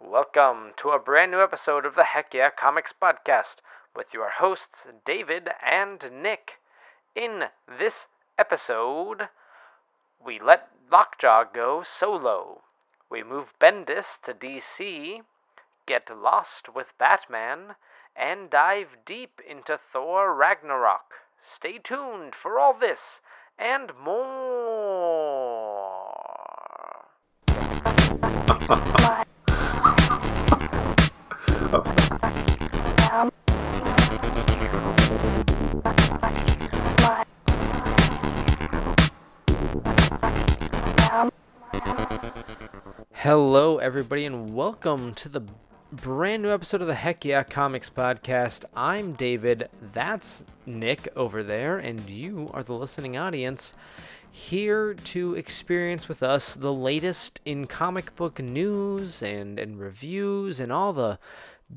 Welcome to a brand new episode of the Heck Yeah Comics Podcast with your hosts, David and Nick. In this episode, we let Lockjaw go solo. We move Bendis to DC, get lost with Batman, and dive deep into Thor Ragnarok. Stay tuned for all this and more. Hello, everybody, and welcome to the brand new episode of the Heck Yeah Comics Podcast. I'm David, that's Nick over there, and you are the listening audience here to experience with us the latest in comic book news and, and reviews and all the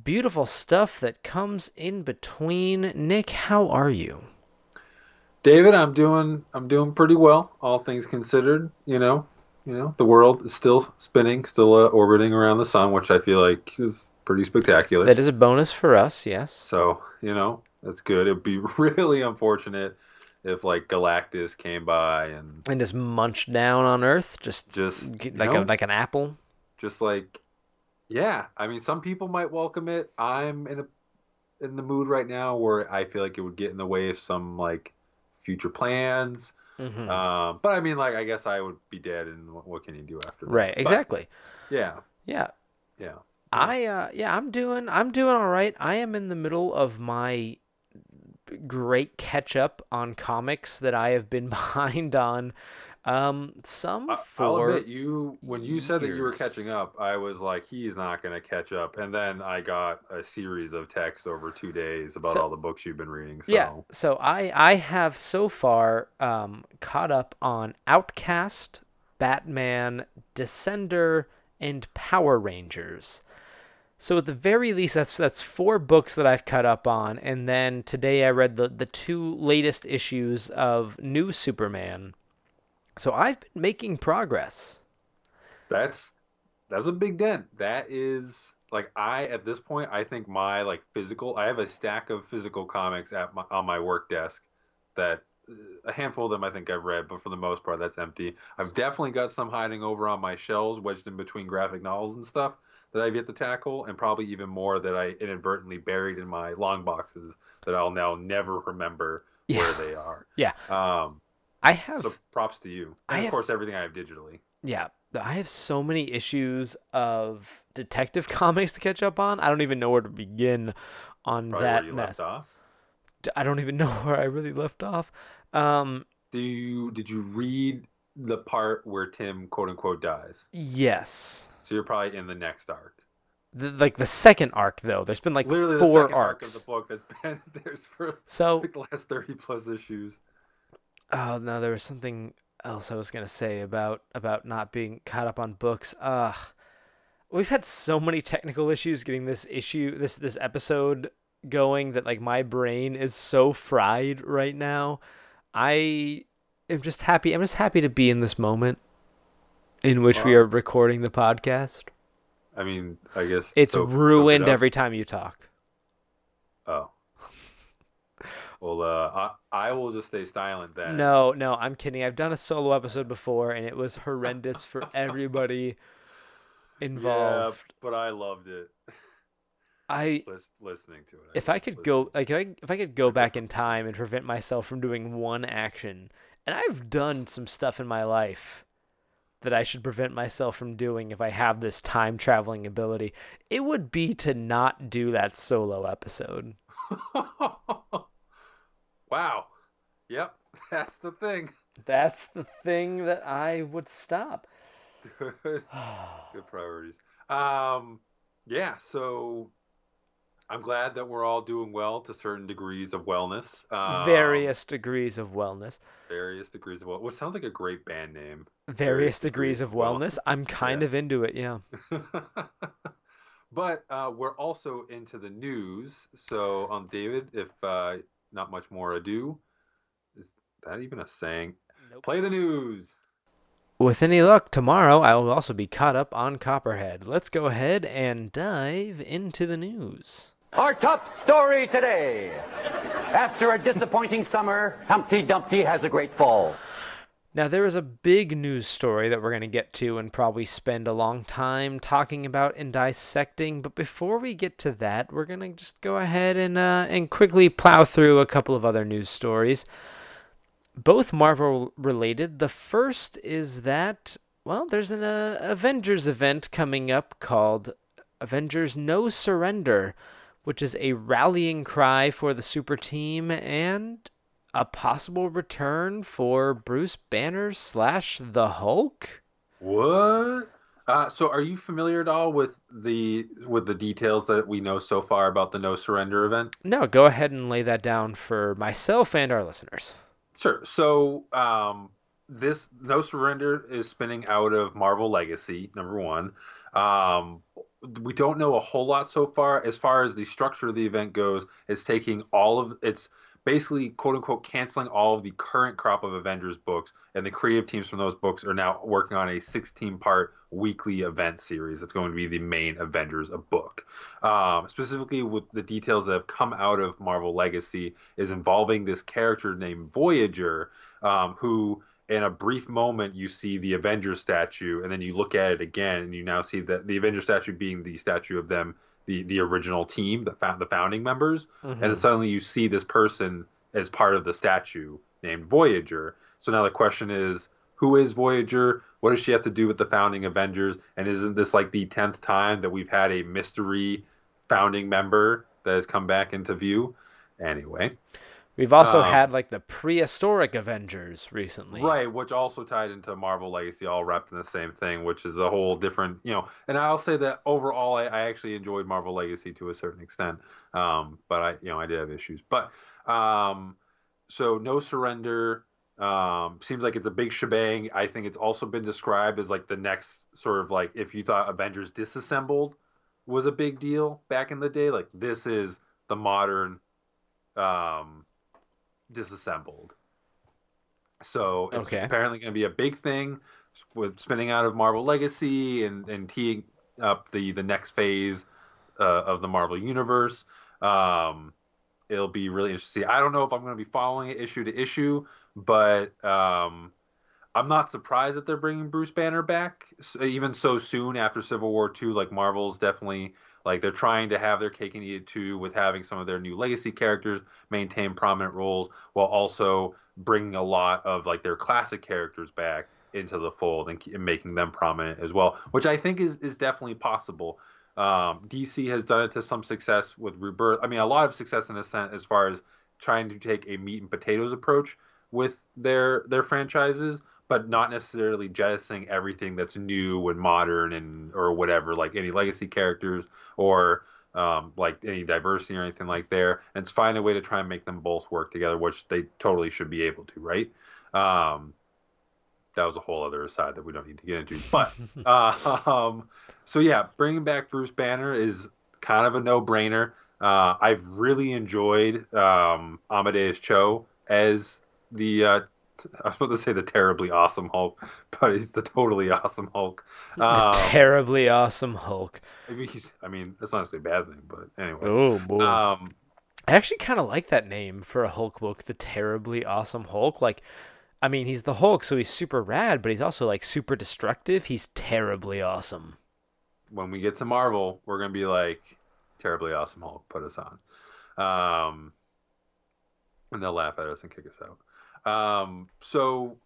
beautiful stuff that comes in between. Nick, how are you? David, I'm doing I'm doing pretty well, all things considered. You know, you know, the world is still spinning, still uh, orbiting around the sun, which I feel like is pretty spectacular. That is a bonus for us, yes. So you know, that's good. It'd be really unfortunate if like Galactus came by and And just munched down on Earth, just just like know, a like an apple. just like yeah. I mean, some people might welcome it. I'm in a in the mood right now where I feel like it would get in the way of some like future plans. Mhm. Um, but I mean, like, I guess I would be dead, and what, what can you do after that? right, But, exactly. yeah, Yeah. yeah. I uh yeah, I'm doing I'm doing all right. I am in the middle of my great catch up on comics that I have been behind on. Um some I, I'll admit, you when you said that you were catching up, I was like, he's not going to catch up. And then I got a series of texts over two days about So- all the books you've been reading. So Yeah, so I I have so far um caught up on Outcast, Batman, Descender, and Power Rangers. So at the very least, that's that's four books that I've caught up on, and then today I read the the two latest issues of New Superman. So I've been making progress. that's that's a big dent. That is like I at this point, I think my like physical. I have a stack of physical comics at my on my work desk that uh, a handful of them I think I've read, but for the most part that's empty. I've definitely got some hiding over on my shelves, wedged in between graphic novels and stuff that I've yet to tackle, and probably even more that I inadvertently buried in my long boxes that I'll now never remember where they are. Yeah. Um. I have So props to you, I and of have- course everything I have digitally. Yeah, I have so many issues of detective comics to catch up on. I don't even know where to begin on Probably that mess. left off. D- I don't even know where I really left off. Um, Do you did you read the part where Tim quote unquote dies? yes, So you're probably in the next arc. the, like the second arc though. There's been like Literally four the second arc arcs. of the book that's been there's for So, like the last thirty plus issues. Oh no, there was something else I was gonna say about about not being caught up on books. Ugh, we've had so many technical issues getting this issue, this this episode going that like my brain is so fried right now. I am just happy. I'm just happy to be in this moment in which we are recording the podcast. I mean, I guess It's soak- soak it ruined every time you talk. Oh. Well, uh, I, I will just stay silent then. No, no, I'm kidding. I've done a solo episode before and it was horrendous for everybody involved. Yeah, but I loved it. I Lis- listening to it. if I could go like if I, if I could go back in time and prevent myself from doing one action, and I've done some stuff in my life that I should prevent myself from doing if I have this time traveling ability, it would be to not do that solo episode. wow. Yep, that's the thing. That's the thing that I would stop. Good. Good priorities. Um, yeah. So I'm glad that we're all doing well to certain degrees of wellness. Um, Various degrees of wellness. various degrees of well. What sounds like a great band name. Various degrees of wellness. I'm kind Yeah. of into it, yeah. but uh, we're also into the news. So, um, David, if uh, not much more ado, is that even a saying? Nope. Play the news. with any luck, tomorrow I will also be caught up on Copperhead. Let's go ahead and dive into the news. Our top story today. After a disappointing summer, Humpty Dumpty has a great fall. Now, there is a big news story that we're going to get to and probably spend a long time talking about and dissecting. But before we get to that, we're going to just go ahead and, uh, and quickly plow through a couple of other news stories. Both Marvel related. The first is that, well, there's an uh, Avengers event coming up called Avengers No Surrender, which is a rallying cry for the super team and a possible return for Bruce Banner slash the Hulk. What? Uh, so, are you familiar at all with the with the details that we know so far about the No Surrender event? No, go ahead and lay that down for myself and our listeners. Sure. So, um, this No Surrender is spinning out of Marvel Legacy, number one. Um, we don't know a whole lot so far. As far as the structure of the event goes, it's taking all of it's basically quote unquote canceling all of the current crop of Avengers books, and the creative teams from those books are now working on a 16 part weekly event series that's going to be the main Avengers a book. Um, specifically, with the details that have come out of Marvel Legacy, is involving this character named Voyager, um, who in a brief moment you see the Avengers statue, and then you look at it again, and you now see that the Avengers statue being the statue of them the the original team, the the founding members, mm-hmm. and suddenly you see this person as part of the statue named Voyager. So now the question is, who is Voyager? What does she have to do with the founding Avengers? And isn't this like the tenth time that we've had a mystery founding member that has come back into view? Anyway, We've also um, had like the prehistoric Avengers recently. Right, which also tied into Marvel Legacy, all wrapped in the same thing, which is a whole different, you know. And I'll say that overall, I, I actually enjoyed Marvel Legacy to a certain extent, um, but I, you know, I did have issues. But um, so no surrender um, seems like it's a big shebang. I think it's also been described as like the next sort of like if you thought Avengers disassembled was a big deal back in the day, like this is the modern um disassembled. So it's okay. apparently going to be a big thing with spinning out of Marvel Legacy and, and teeing up the, the next phase uh, of the Marvel Universe. Um, it'll be really interesting. I don't know if I'm going to be following it issue to issue, but um, I'm not surprised that they're bringing Bruce Banner back even so soon after Civil War II. Like Marvel's definitely like they're trying to have their cake and eat it too with having some of their new legacy characters maintain prominent roles while also bringing a lot of like their classic characters back into the fold and, and making them prominent as well, which I think is is definitely possible. Um, DC has done it to some success with Rebirth. I mean, a lot of success in a sense as far as trying to take a meat and potatoes approach with their their franchises but not necessarily jettisoning everything that's new and modern and or whatever, like any legacy characters or um, like any diversity or anything like there. And it's find a way to try and make them both work together, which they totally should be able to, right? Um, that was a whole other aside that we don't need to get into. But uh, um, so yeah, bringing back Bruce Banner is kind of a no-brainer. Uh, I've really enjoyed um, Amadeus Cho as the uh, I was supposed to say the terribly awesome Hulk, but he's the totally awesome Hulk. Um, terribly awesome Hulk. I mean, he's, I mean, that's not a bad thing, but anyway. Oh boy. Um, I actually kind of like that name for a Hulk book, the terribly awesome Hulk. Like, I mean, he's the Hulk, so he's super rad, but he's also like super destructive. He's terribly awesome. When we get to Marvel, we're gonna be like, terribly awesome Hulk, put us on. Um, and they'll laugh at us and kick us out. Um, so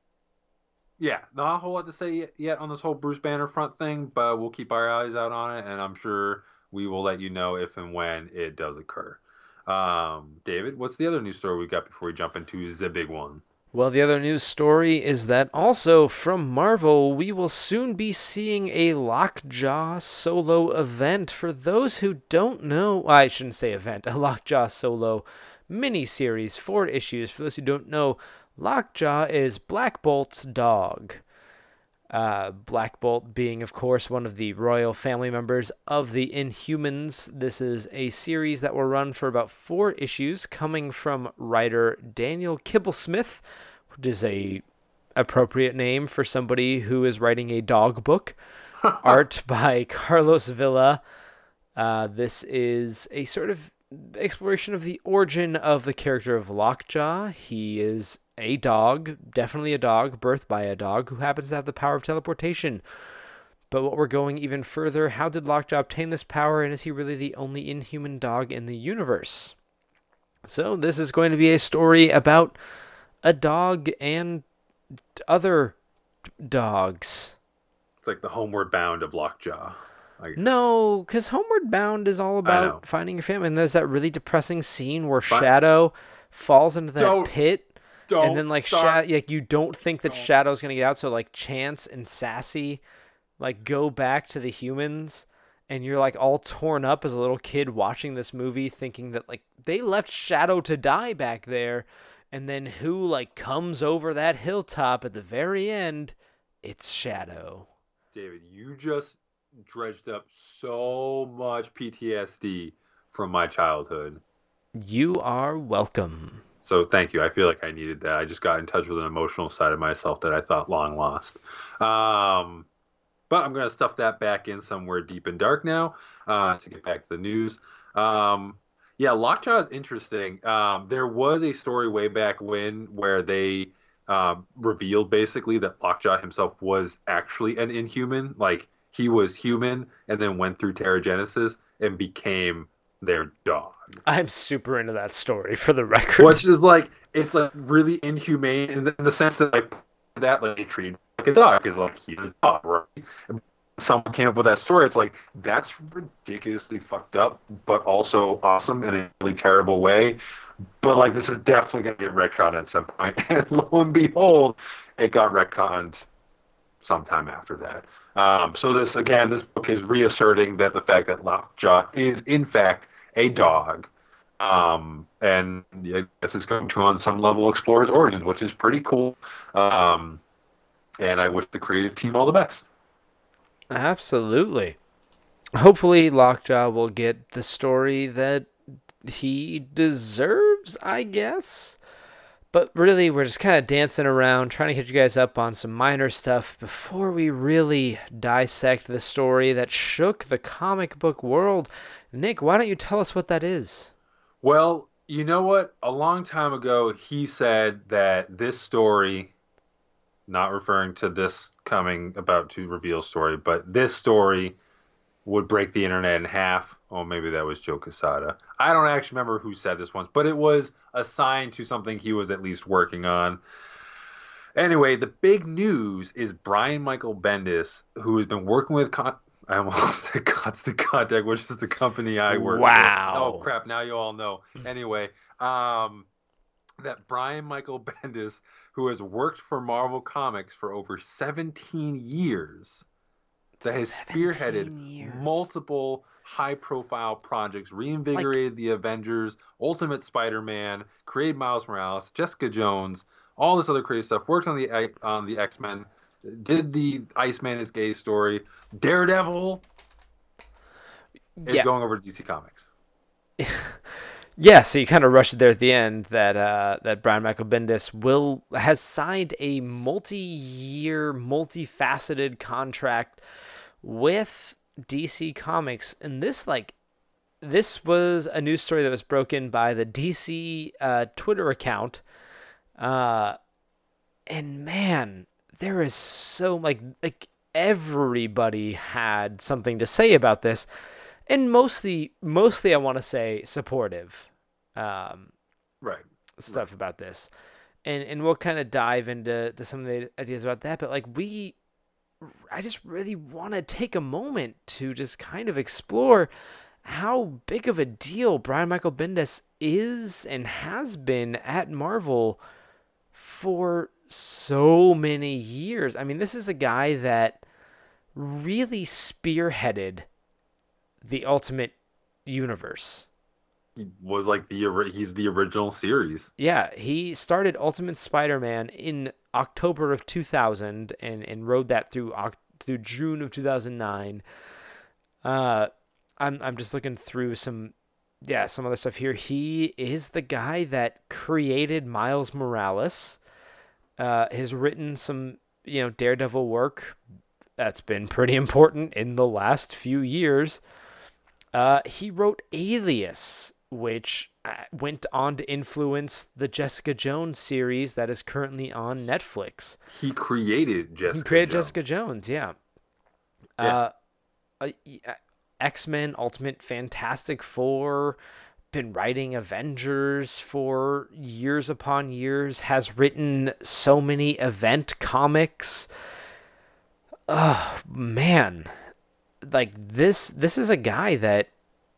yeah, not a whole lot to say yet on this whole Bruce Banner front thing, but we'll keep our eyes out on it, and I'm sure we will let you know if and when it does occur. Um, David, what's the other news story we got before we jump into the big one? Well, the other news story is that also from Marvel, we will soon be seeing a Lockjaw solo event. For those who don't know, I shouldn't say event, a Lockjaw solo mini series, four issues. For those who don't know, Lockjaw is Black Bolt's dog. Uh, Black Bolt being, of course, one of the royal family members of the Inhumans. This is a series that will run for about four issues, coming from writer Daniel Kibblesmith, which is a appropriate name for somebody who is writing a dog book. Art by Carlos Villa. Uh, this is a sort of exploration of the origin of the character of Lockjaw. He is a dog, definitely a dog, birthed by a dog who happens to have the power of teleportation. But what we're going even further, how did Lockjaw obtain this power, and is he really the only inhuman dog in the universe? So, this is going to be a story about a dog and other dogs. It's like the homeward bound of Lockjaw. No, because Homeward Bound is all about finding your family. And there's that really depressing scene where Fi- Shadow falls into that pit. Don't and then like like you don't think that Don't. Shadow's gonna get out, so like Chance and Sassy like go back to the humans and you're like all torn up as a little kid watching this movie thinking that like they left Shadow to die back there and then who like comes over that hilltop at the very end? It's Shadow. David, you just dredged up so much PTSD from my childhood. You are welcome. So thank you. I feel like I needed that. I just got in touch with an emotional side of myself that I thought long lost. Um, but I'm going to stuff that back in somewhere deep and dark now uh, to get back to the news. Um, yeah, Lockjaw is interesting. Um, there was a story way back when where they um, revealed basically that Lockjaw himself was actually an inhuman. Like he was human and then went through Terrigenesis and became their dog. I'm super into that story for the record. Which is like it's like really inhumane in the, in the sense that like that like they treat like a dog is like he's a dog, right? And Someone came up with that story. It's like that's ridiculously fucked up, but also awesome in a really terrible way. But like this is definitely gonna get retconned at some point. And lo and behold, it got retconned sometime after that. Um, so this again, this book is reasserting that the fact that Lockjaw is in fact a dog, um, and I guess it's going to on some level explore his origins, which is pretty cool. Um, and I wish the creative team all the best. Absolutely. Hopefully, Lockjaw will get the story that he deserves, I guess. But really, we're just kind of dancing around, trying to catch you guys up on some minor stuff before we really dissect the story that shook the comic book world. Nick, why don't you tell us what that is? Well, you know what? A long time ago, he said that this story, not referring to this coming about to reveal story, but this story would break the internet in half. Oh, maybe that was Joe Quesada. I don't actually remember who said this once, but it was a sign to something he was at least working on. Anyway, the big news is Brian Michael Bendis, who has been working with Con- I almost said Constant Contact, which is the company I work Wow. with. Oh crap! Now you all know. Anyway, um, that Brian Michael Bendis, who has worked for Marvel Comics for over 17 years, that has 17 spearheaded years. multiple high-profile projects, reinvigorated the Avengers, Ultimate Spider-Man, created Miles Morales, Jessica Jones, all this other crazy stuff. Worked on the on the X-Men, did the Iceman is gay story. Daredevil is Yeah. going over to DC Comics. Yeah, so you kind of rushed it there at the end that uh, that Brian Michael Bendis will has signed a multi-year, multifaceted contract with DC Comics, and this like this was a news story that was broken by the DC uh, Twitter account, uh, and man, there is so like like everybody had something to say about this and mostly mostly I want to say supportive um, Right. stuff about this, and and we'll kind of dive into to some of the ideas about that. But like we, I just really want to take a moment to just kind of explore how big of a deal Brian Michael Bendis is and has been at Marvel for so many years. I mean, this is a guy that really spearheaded the Ultimate Universe. He was like the he's the original series. Yeah, he started Ultimate Spider-Man in October of 2000 and, and rode that through through June of 2009. Uh, I'm I'm just looking through some yeah some other stuff here. He is the guy that created Miles Morales. uh, has written some you know Daredevil work that's been pretty important in the last few years. Uh, he wrote Alias, which uh, went on to influence the Jessica Jones series that is currently on Netflix. He created Jessica. He created Jones. Jessica Jones, yeah. Yeah. Uh, X Men, Ultimate Fantastic Four, been writing Avengers for years upon years, has written so many event comics. Oh man, like this this is a guy that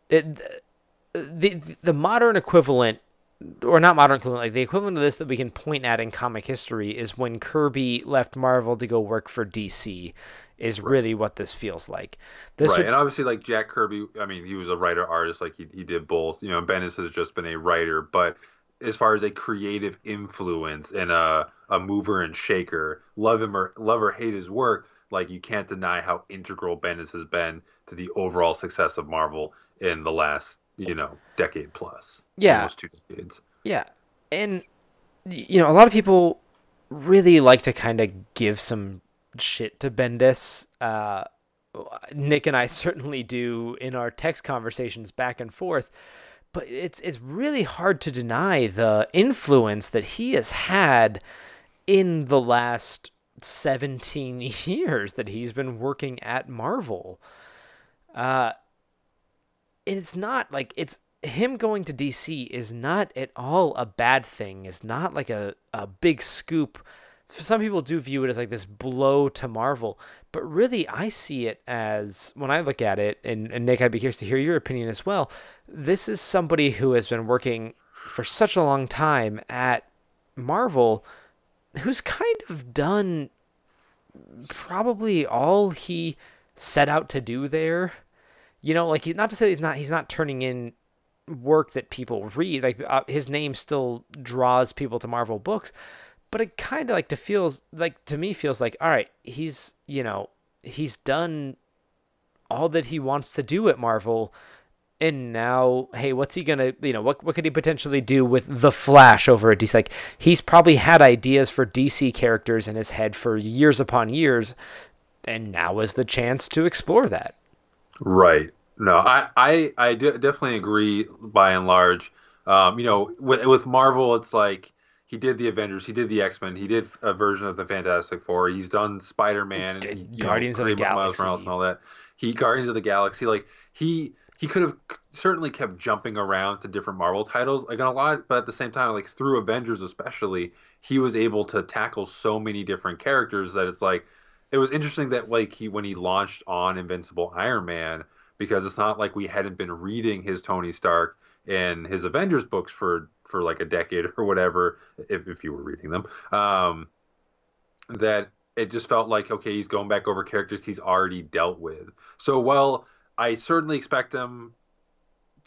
it, the the modern equivalent or not modern equivalent, like the equivalent of this that we can point at in comic history is when Kirby left Marvel to go work for DC. Is really what this feels like. This right, would- and obviously, like Jack Kirby, I mean, he was a writer artist, like he, he did both. You know, Bendis has just been a writer, but as far as a creative influence and a a mover and shaker, love him or love or hate his work, like you can't deny how integral Bendis has been to the overall success of Marvel in the last you know decade plus. Yeah. almost two decades. Yeah. And, you know, a lot of people really like to kind of give some shit to Bendis. Uh, Nick and I certainly do in our text conversations back and forth. But it's it's really hard to deny the influence that he has had in the last 17 years that he's been working at Marvel. Uh, it's not like it's him going to DC is not at all a bad thing. It's not like a, a big scoop. Some people do view it as like this blow to Marvel, but really I see it as when I look at it, and, and Nick, I'd be curious to hear your opinion as well. This is somebody who has been working for such a long time at Marvel, who's kind of done probably all he set out to do there you know like not to say he's not he's not turning in work that people read like uh, his name still draws people to marvel books but it kind of like to feels like to me feels like all right he's you know he's done all that he wants to do at marvel and now hey what's he gonna you know what, what could he potentially do with the flash over at dc like he's probably had ideas for dc characters in his head for years upon years and now is the chance to explore that Right. No, I I, I definitely agree by and large. Um, you know, with with Marvel, it's like he did the Avengers, he did the X Men, he did a version of the Fantastic Four, he's done Spider Man, G- and you Guardians of the created Miles Galaxy. and all that. He Guardians of the Galaxy, like he he could have certainly kept jumping around to different Marvel titles, like a lot, but at the same time, like through Avengers especially, he was able to tackle so many different characters that it's like it was interesting that like he when he launched on Invincible Iron Man because it's not like we hadn't been reading his Tony Stark and his Avengers books for for like a decade or whatever if if you were reading them um that it just felt like okay he's going back over characters he's already dealt with. So well I certainly expect him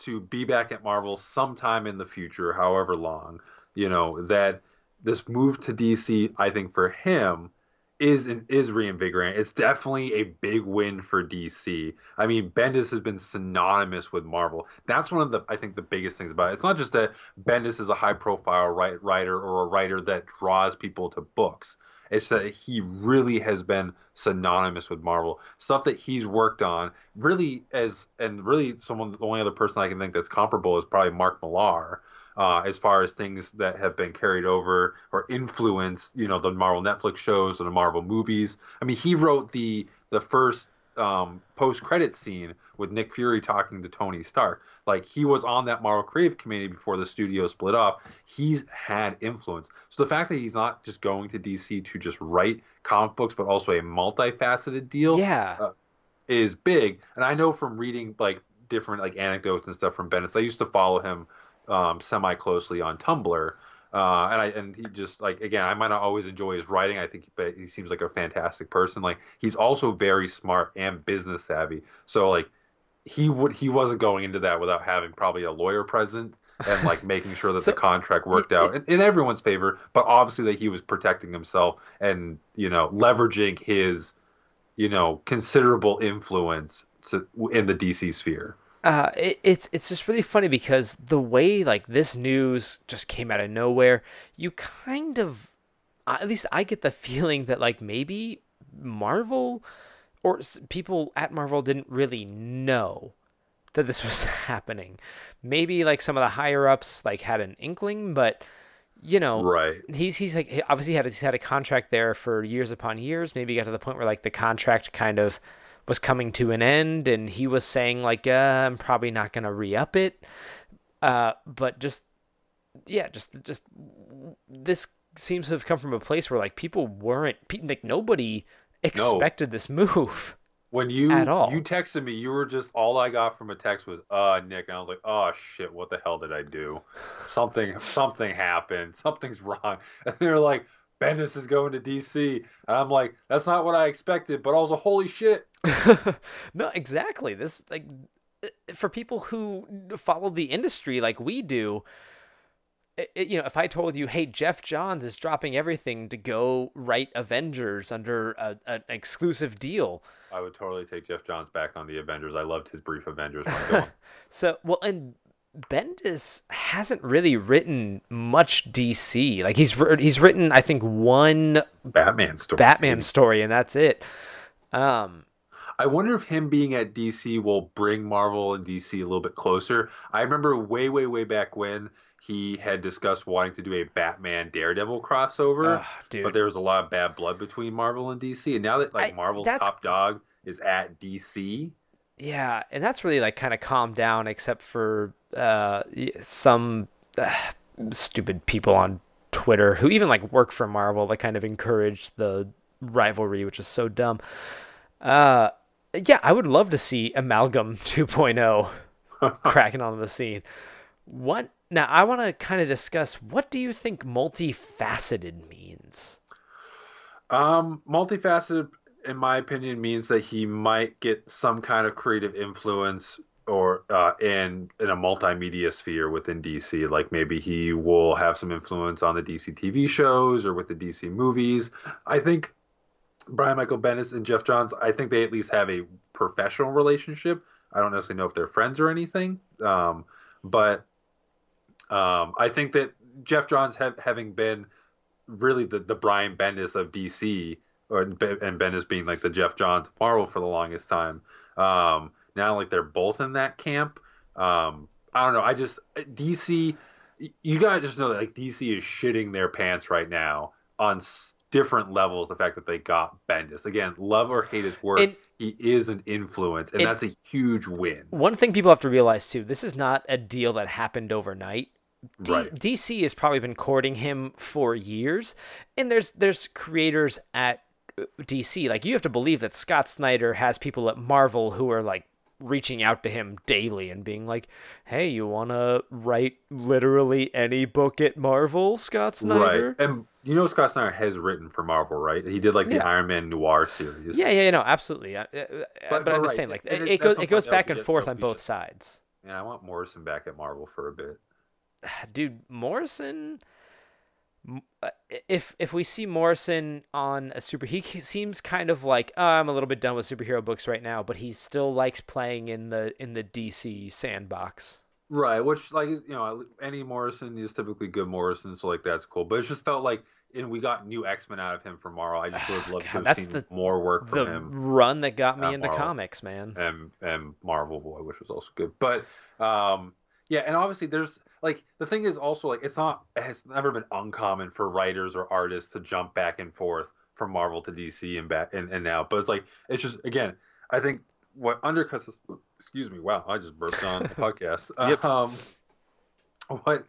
to be back at Marvel sometime in the future however long you know that this move to DC I think for him is is reinvigorating. It's definitely a big win for DC. I mean, Bendis has been synonymous with Marvel. That's one of the I think the biggest things about it. It's not just that Bendis is a high profile write, writer or a writer that draws people to books. It's that he really has been synonymous with Marvel. Stuff that he's worked on, really as and really someone the only other person I can think that's comparable is probably Mark Millar uh, as far as things that have been carried over or influenced, you know, the Marvel Netflix shows or the Marvel movies. I mean, he wrote the the first um, post credit scene with Nick Fury talking to Tony Stark. Like he was on that Marvel Creative Committee before the studio split off. He's had influence. So the fact that he's not just going to DC to just write comic books, but also a multifaceted deal yeah uh, is big. And I know from reading like different like anecdotes and stuff from Bendis. I used to follow him um, semi closely on Tumblr. Uh, and I and he just like again, I might not always enjoy his writing. I think, but he seems like a fantastic person. Like he's also very smart and business savvy. So like he would he wasn't going into that without having probably a lawyer present and like making sure that So, the contract worked out in, in everyone's favor. But obviously that he was protecting himself and you know leveraging his you know considerable influence to, in the DC sphere. Uh, it, it's it's just really funny because the way like this news just came out of nowhere, you kind of at least I get the feeling that like maybe Marvel or people at Marvel didn't really know that this was happening. Maybe like some of the higher ups like had an inkling, but you know, right. He's he's like obviously had he's had a contract there for years upon years. Maybe got to the point where like the contract kind of was coming to an end, and he was saying like, uh, "I'm probably not gonna re up it." Uh, but just yeah, just just this seems to have come from a place where like people weren't like nobody expected no. this move when you at all. you texted me, you were just all I got from a text was uh Nick, and I was like, oh shit, what the hell did I do? Something something happened. Something's wrong. And they're like, Bendis is going to DC, and I'm like, that's not what I expected, but also holy shit. no, exactly. This like for people who follow the industry like we do. It, you know, if I told you, hey, Geoff Johns is dropping everything to go write Avengers under a, an exclusive deal, I would totally take Geoff Johns back on the Avengers. I loved his brief Avengers so, well, and Bendis hasn't really written much DC. Like he's he's written, I think, one Batman story. Batman story, and that's it. Um, I wonder if him being at DC will bring Marvel and DC a little bit closer. I remember way, way, way back when he had discussed wanting to do a Batman Daredevil crossover, but there was a lot of bad blood between Marvel and DC. And now that like I, Marvel's top dog is at DC, yeah, and that's really like kind of calmed down, except for uh, some uh, stupid people on Twitter who even like work for Marvel that kind of encouraged the rivalry, which is so dumb. Uh, yeah, I would love to see Amalgam 2.0 cracking on the scene. What now? I want to kind of discuss what do you think multifaceted means? Um, multifaceted, in my opinion, means that he might get some kind of creative influence or uh, in in a multimedia sphere within DC. Like maybe he will have some influence on the DC TV shows or with the DC movies. I think Brian Michael Bendis and Geoff Johns. I think they at least have a professional relationship. I don't necessarily know if they're friends or anything, um, but um, I think that Geoff Johns having been really the, the Brian Bendis of DC, or and Bendis being like the Geoff Johns of Marvel for the longest time. Um, now like they're both in that camp. Um, I don't know. I just DC. You gotta just know that like DC is shitting their pants right now on different levels. The fact that they got Bendis again, love or hate his work, and, he is an influence, and, and that's a huge win. One thing people have to realize too: this is not a deal that happened overnight. D- right. DC has probably been courting him for years, and there's there's creators at uh, DC like you have to believe that Scott Snyder has people at Marvel who are like reaching out to him daily and being like, "Hey, you want to write literally any book at Marvel, Scott Snyder?" Right. And you know Scott Snyder has written for Marvel, right? He did like the yeah. Iron Man noir series. Yeah, yeah, yeah, no, absolutely. Uh, uh, but, but, I'm just saying, like, it, it goes it goes back and forth on both sides. Yeah, I want Morrison back at Marvel for a bit. dude, Morrison. Uh, if if we see Morrison on a super, he seems kind of like oh, I'm a little bit done with superhero books right now, but he still likes playing in the in the DC sandbox. Right, which like you know, any Morrison is typically good Morrison, so like that's cool. But it just felt like, and we got new X Men out of him for Marvel. I just would have loved God, to have seen the, more work from the him. Run that got me into Marvel. comics, man. And and Marvel Boy, which was also good. But um, yeah, and obviously there's like the thing is also like it's not it has never been uncommon for writers or artists to jump back and forth from Marvel to DC and back and, and now. But it's like it's just again, I think what undercuts excuse me, wow, I just burped on the podcast. yep. Um what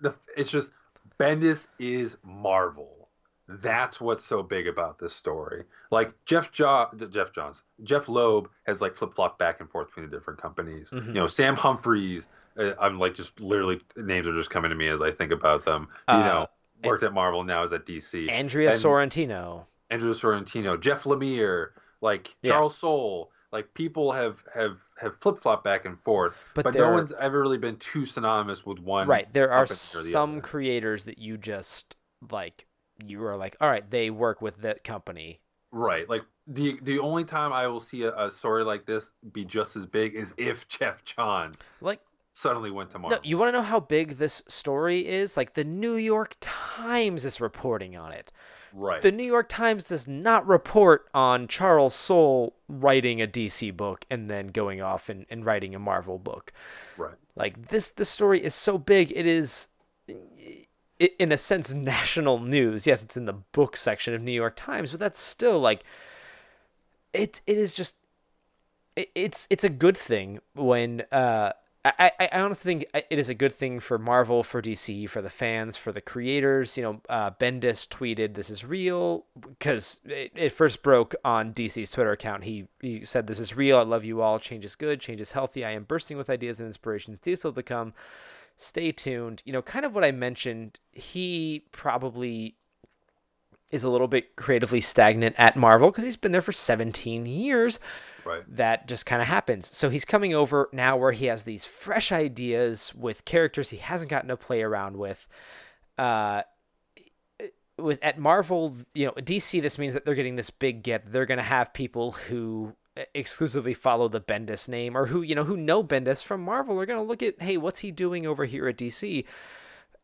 the it's just Bendis is Marvel. That's what's so big about this story. Like Jeff jo- Geoff Johns, Jeph Loeb has like flip flopped back and forth between the different companies. Mm-hmm. You know, Sam Humphries. uh, I'm like just literally names are just coming to me as I think about them. You uh, know, worked at Marvel now is at DC. Andrea and Sorrentino. Andrea Sorrentino, Jeff Lemire, like yeah. Charles Soule. Like people have have have flip flop back and forth, but, but no one's ever really been too synonymous with one. Right. There are some creators that you just like. You are like, all right, they work with that company. Right. Like the the only time I will see a, a story like this be just as big is if Geoff Johns like suddenly went to Marvel. No, you want to know how big this story is? Like the New York Times is reporting on it. Right. The New York Times does not report on Charles Soule writing a DC book and then going off and, and writing a Marvel book. Right. Like this, this story is so big. It is, in a sense, national news. Yes, it's in the book section of New York Times, but that's still like, it. It is just, it, it's it's a good thing when. Uh, I, I, honestly think it is a good thing for Marvel, for DC, for the fans, for the creators. You know, uh, Bendis tweeted, "This is real," because it, it first broke on DC's Twitter account. He he said, "This is real. I love you all. Change is good. Change is healthy. I am bursting with ideas and inspirations. Still to come. Stay tuned." You know, kind of what I mentioned. He probably is a little bit creatively stagnant at Marvel because he's been there for 17 years Right. that just kind of happens. So he's coming over now where he has these fresh ideas with characters he hasn't gotten to play around with. Uh, with at Marvel, you know, DC, this means that they're getting this big get. They're going to have people who exclusively follow the Bendis name or who, you know, who know Bendis from Marvel are going to look at, hey, what's he doing over here at DC?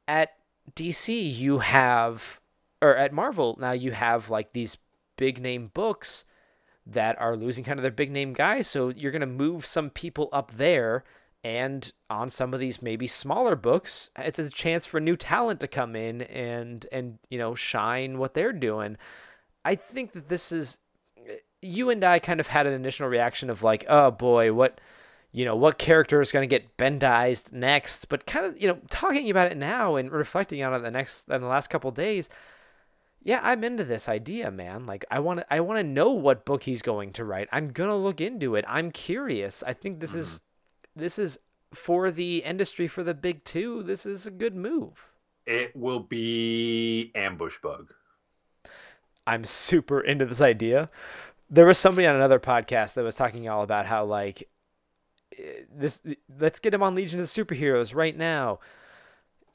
At DC, you have, or at Marvel, now you have like these big name books that are losing kind of their big name guys. So you're going to move some people up there. And on some of these maybe smaller books, it's a chance for new talent to come in and and you know shine what they're doing. I think that this is you and I kind of had an initial reaction of like, oh boy, what you know, what character is going to get bendized next? But kind of you know talking about it now and reflecting on it the next in the last couple days, yeah, I'm into this idea, man. Like I want to I want to know what book he's going to write. I'm going to look into it. I'm curious. I think this is mm-hmm. this is for the industry for the big 2. This is a good move. It will be ambush bug. I'm super into this idea. There was somebody on another podcast that was talking all about how like this let's get him on Legion of Superheroes right now.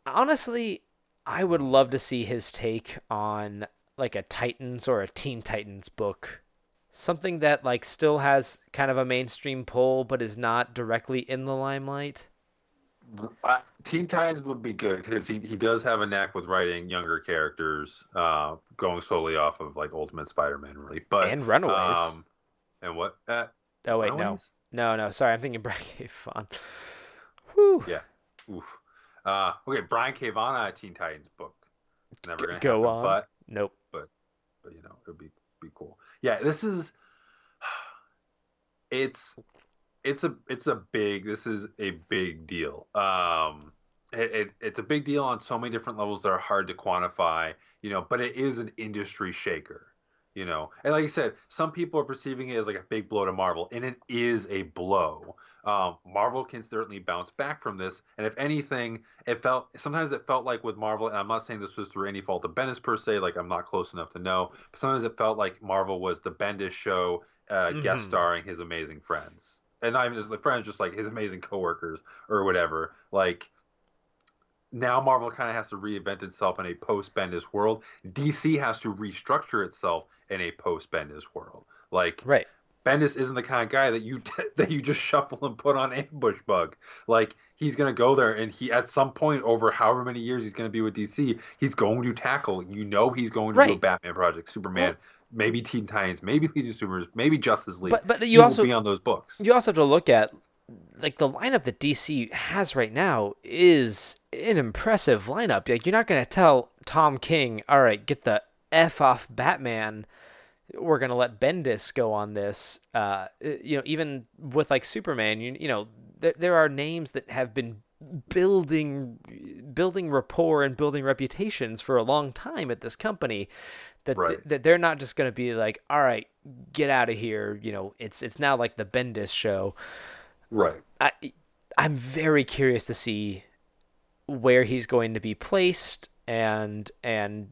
Honestly, I would love to see his take on like a Titans or a Teen Titans book. Something that like still has kind of a mainstream pull but is not directly in the limelight. Uh, Teen Titans would be good because he, he does have a knack with writing younger characters, uh, going solely off of like Ultimate Spider-Man, really. But And Runaways. Um, and what? Uh, Oh wait, no. Runaways? No, no, sorry, I'm thinking Brian K. Vaughan. Whew. Yeah. Oof. Uh, okay, Brian K. Vaughan on a Teen Titans book. It's never gonna go happen, on. but Nope. But but you know it would be be cool. Yeah, this is it's it's a it's a big this is a big deal. Um, it, it it's a big deal on so many different levels that are hard to quantify. You know, but it is an industry shaker. You know, and like I said, some people are perceiving it as like a big blow to Marvel, and it is a blow. Um, Marvel can certainly bounce back from this, and if anything, it felt sometimes it felt like with Marvel, and I'm not saying this was through any fault of Bendis per se, like I'm not close enough to know, but sometimes it felt like Marvel was the Bendis show, uh, guest Mhm. starring his amazing friends, and not even the friends, just like his amazing coworkers or whatever. Like now, Marvel kind of has to reinvent itself in a post Bendis world. DC has to restructure itself in a post Bendis world. Like Right. Bendis isn't the kind of guy that you that you just shuffle and put on ambush bug. Like he's gonna go there and he at some point over however many years he's gonna be with DC, he's going to tackle. You know he's going to do a Batman project, Superman, Well- maybe Teen Titans, maybe Legion of Superheroes, maybe Justice League. But but He you will also be on those books. you also have to look at like the lineup that DC has right now is an impressive lineup. Like you're not gonna tell Tom King, all right, get the f off Batman. We're gonna let Bendis go on this. Uh, you know, even with like Superman, you you know, there there are names that have been building building rapport and building reputations for a long time at this company that Right. that they're not just going to be like all right get out of here you know it's it's now like the Bendis show Right. I I'm very curious to see where he's going to be placed and and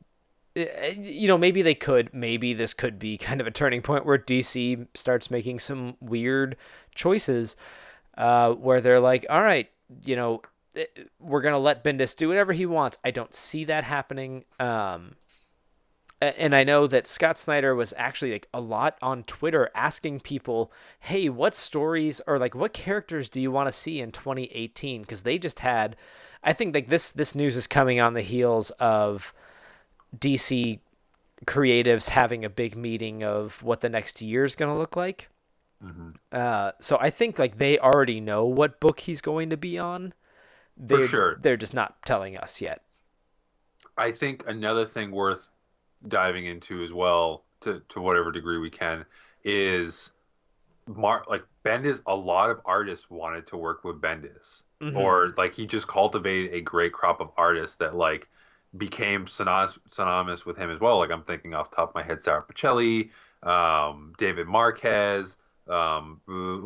you know maybe they could maybe this could be kind of a turning point where DC starts making some weird choices uh, where they're like all right you know eh, we're going to let Bendis do whatever he wants I don't see that happening um and I know that Scott Snyder was actually like a lot on Twitter asking people, "Hey, what stories or like what characters do you want to see in 2018?" Because they just had, I think like this this news is coming on the heels of DC creatives having a big meeting of what the next year is going to look like. Mm-hmm. Uh, so I think like they already know what book he's going to be on. They're, sure. They're just not telling us yet. I think another thing worth diving into as well, to to whatever degree we can, is Mar like Bendis. A lot of artists wanted to work with Bendis, Mhm. or like he just cultivated a great crop of artists that like became synonymous, with him as well. Like I'm thinking off top of my head, Sara Pichelli, um, David Marquez, um,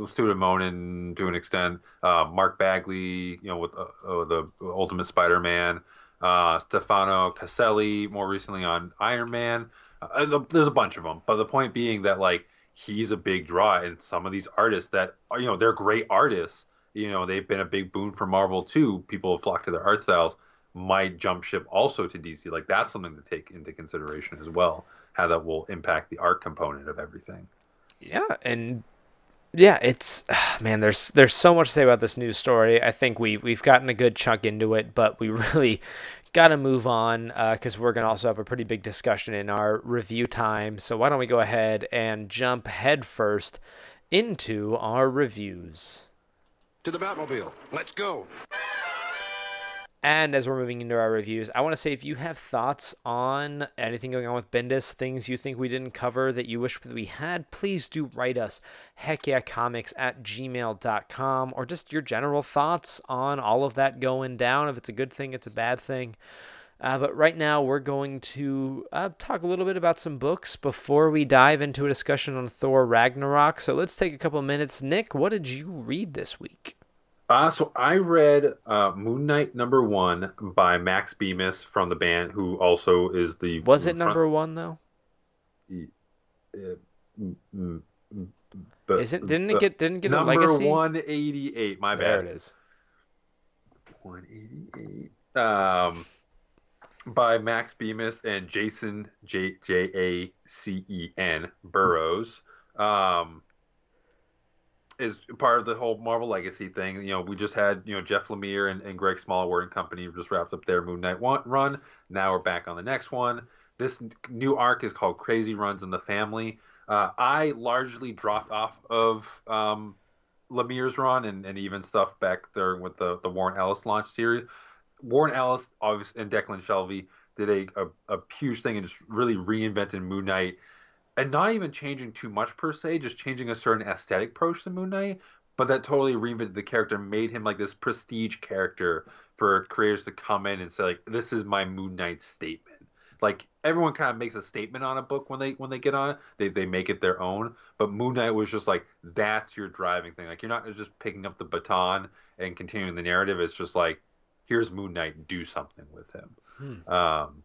Stuart Immonen to an extent, uh, Mark Bagley, you know, with uh, uh, the Ultimate Spider-Man, uh, Stefano Caselli, more recently on Iron Man. Uh, there's a bunch of them, but the point being that like he's a big draw, and some of these artists that you know they're great artists. You know, they've been a big boon for Marvel too. People have flocked to their art styles. Might jump ship also to DC. Like that's something to take into consideration as well. How that will impact the art component of everything. Yeah, and yeah, it's man. There's there's so much to say about this news story. I think we we've gotten a good chunk into it, but we really got to move on uh, because we're gonna also have a pretty big discussion in our review time. So why don't we go ahead and jump headfirst into our reviews. To the Batmobile. Let's go. And as we're moving into our reviews, I want to say if you have thoughts on anything going on with Bendis, things you think we didn't cover that you wish that we had, please do write us heck yeah comics at gmail.com or just your general thoughts on all of that going down. If it's a good thing, it's a bad thing. Uh, but right now, we're going to uh, talk a little bit about some books before we dive into a discussion on Thor Ragnarok. So let's take a couple minutes. Nick, what did you read this week? Uh, so I read uh, Moon Knight number one by Max Bemis from the band, who also is the Was it front- number one, though? uh, but- Isn't didn't uh, it get didn't get a number legacy? one eighty eight? My There bad. it is. One eighty eight. Um, by Max Bemis and Jason J J A C E N Burrows. Um, is part of the whole Marvel Legacy thing. You know, we just had you know Jeff Lemire and, and Greg Smallwood and company just wrapped up their Moon Knight run. Now we're back on the next one. This new arc is called Crazy Runs in the Family. Uh, I largely dropped off of um, Lemire's run and, and even stuff back there with the, the Warren Ellis launch series. Warren Ellis, obviously, and Declan Shalvey did a, a, a huge thing and just really reinvented Moon Knight and not even changing too much per se, just changing a certain aesthetic approach to Moon Knight. But that totally reinvented the character, made him like this prestige character for creators to come in and say like, "This is my Moon Knight statement." Like everyone kind of makes a statement on a book when they when they get on it, they they make it their own. But Moon Knight was just like that's your driving thing. Like you're not just picking up the baton and continuing the narrative. It's just like here's Moon Knight, do something with him. Hmm. Um,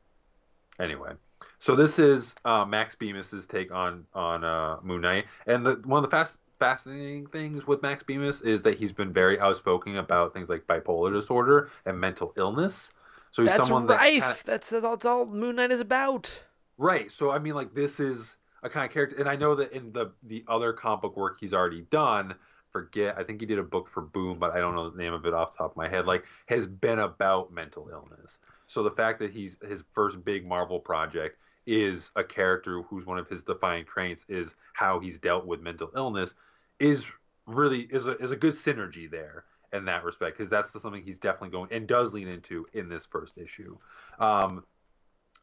anyway, so this is uh, Max Bemis's take on on uh, Moon Knight, and the, one of the fast fascinating things with Max Bemis is that he's been very outspoken about things like bipolar disorder and mental illness. So he's That's someone rife. that kinda- That's that's all Moon Knight is about. Right. So I mean, like this is a kind of character, and I know that in the the other comic book work he's already done. Forget, I think he did a book for Boom, but I don't know the name of it off the top of my head. Like, has been about mental illness. So the fact that he's his first big Marvel project is a character who's one of his defining traits is how he's dealt with mental illness is really is a, is a good synergy there in that respect because that's something he's definitely going and does lean into in this first issue. Um,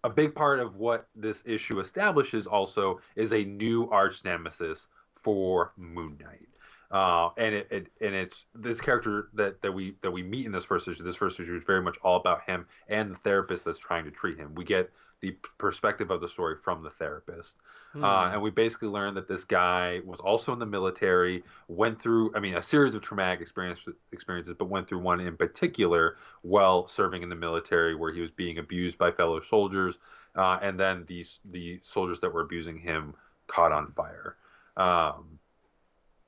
a big part of what this issue establishes also is a new arch nemesis for Moon Knight. Uh, and it, it and it's this character that, that we that we meet in this first issue. This first issue is very much all about him and the therapist that's trying to treat him. We get the perspective of the story from the therapist, Hmm. uh, and we basically learn that this guy was also in the military, went through, I mean, a series of traumatic experience, experiences, but went through one in particular while serving in the military, where he was being abused by fellow soldiers, uh, and then these the soldiers that were abusing him caught on fire. Um,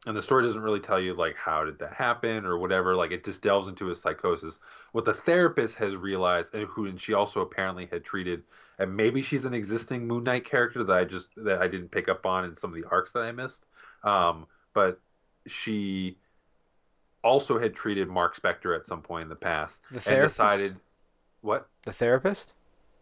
and the story doesn't really tell you like how did that happen or whatever like it just delves into his psychosis what the therapist has realized and who and she also apparently had treated and maybe she's an existing moon knight character that i just that i didn't pick up on in some of the arcs that i missed um, but she also had treated mark spector at some point in the past The and therapist? decided what the therapist.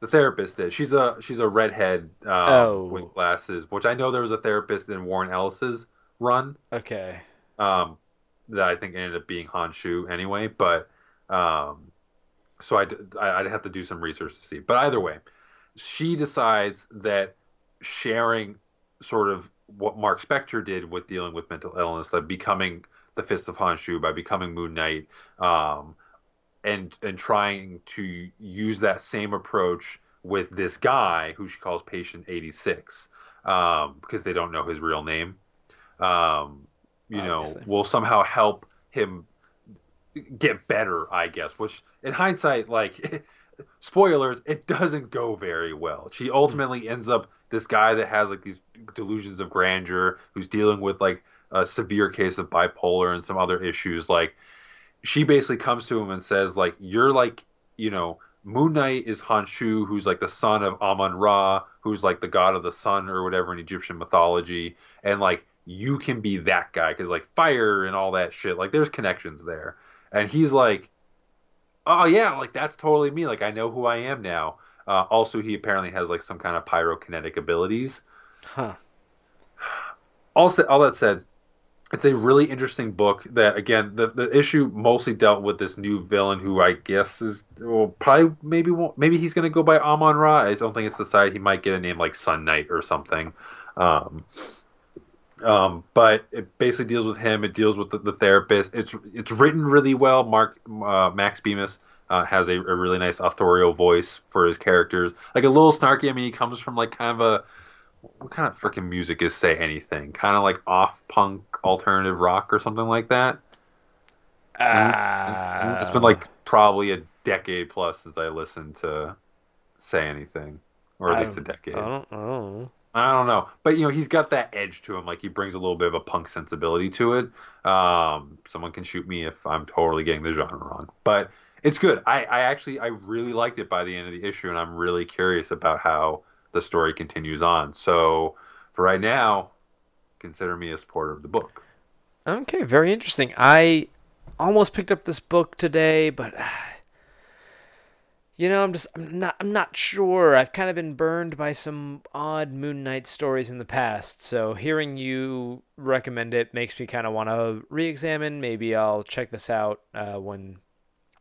The therapist did. She's a she's a redhead um, Oh. with glasses, which I know there was a therapist in Warren Ellis's run Okay. um, that I think ended up being Khonshu anyway. But um, so I I'd have to do some research to see. But either way, she decides that sharing sort of what Mark Spector did with dealing with mental illness, like becoming the Fist of Khonshu by becoming Moon Knight, um, and and trying to use that same approach with this guy who she calls Patient 86 um, because they don't know his real name. Um, you Obviously. know, will somehow help him get better, I guess. Which, in hindsight, like spoilers, it doesn't go very well. She ultimately ends up this guy that has like these delusions of grandeur, who's dealing with like a severe case of bipolar and some other issues. Like, she basically comes to him and says, like, you're like, you know, Moon Knight is Khonshu, who's like the son of Amon Ra, who's like the god of the sun or whatever in Egyptian mythology, and like you can be that guy because like fire and all that shit, like there's connections there. And he's like, oh yeah, like that's totally me. Like I know who I am now. Uh, also, he apparently has like some kind of pyrokinetic abilities. Huh. All, sa- all that said, it's a really interesting book that again the, the issue mostly dealt with this new villain who I guess is well probably maybe won't maybe he's gonna go by Amon Ra. I don't think it's decided he might get a name like Sun Knight or something. Um, um, but it basically deals with him. It deals with the, the therapist. It's it's written really well. Mark uh, Max Bemis uh, has a, a really nice authorial voice for his characters. Like a little snarky. I mean, he comes from like kind of a what kind of freaking music is say anything? Kind of like off punk alternative rock or something like that. Ah. it's been like probably a decade plus since I listened to say anything, or at least a decade. I don't know. I don't know, but you know he's got that edge to him. Like he brings a little bit of a punk sensibility to it. Um, someone can shoot me if I'm totally getting the genre wrong, but it's good. I, I actually I really liked it by the end of the issue, and I'm really curious about how the story continues on. So for right now, consider me a supporter of the book. Okay, very interesting. I almost picked up this book today, but you know, I'm just I'm not I'm not sure. I've kind of been burned by some odd Moon Knight stories in the past. So hearing you recommend it makes me kind of want to re-examine. Maybe I'll check this out uh, when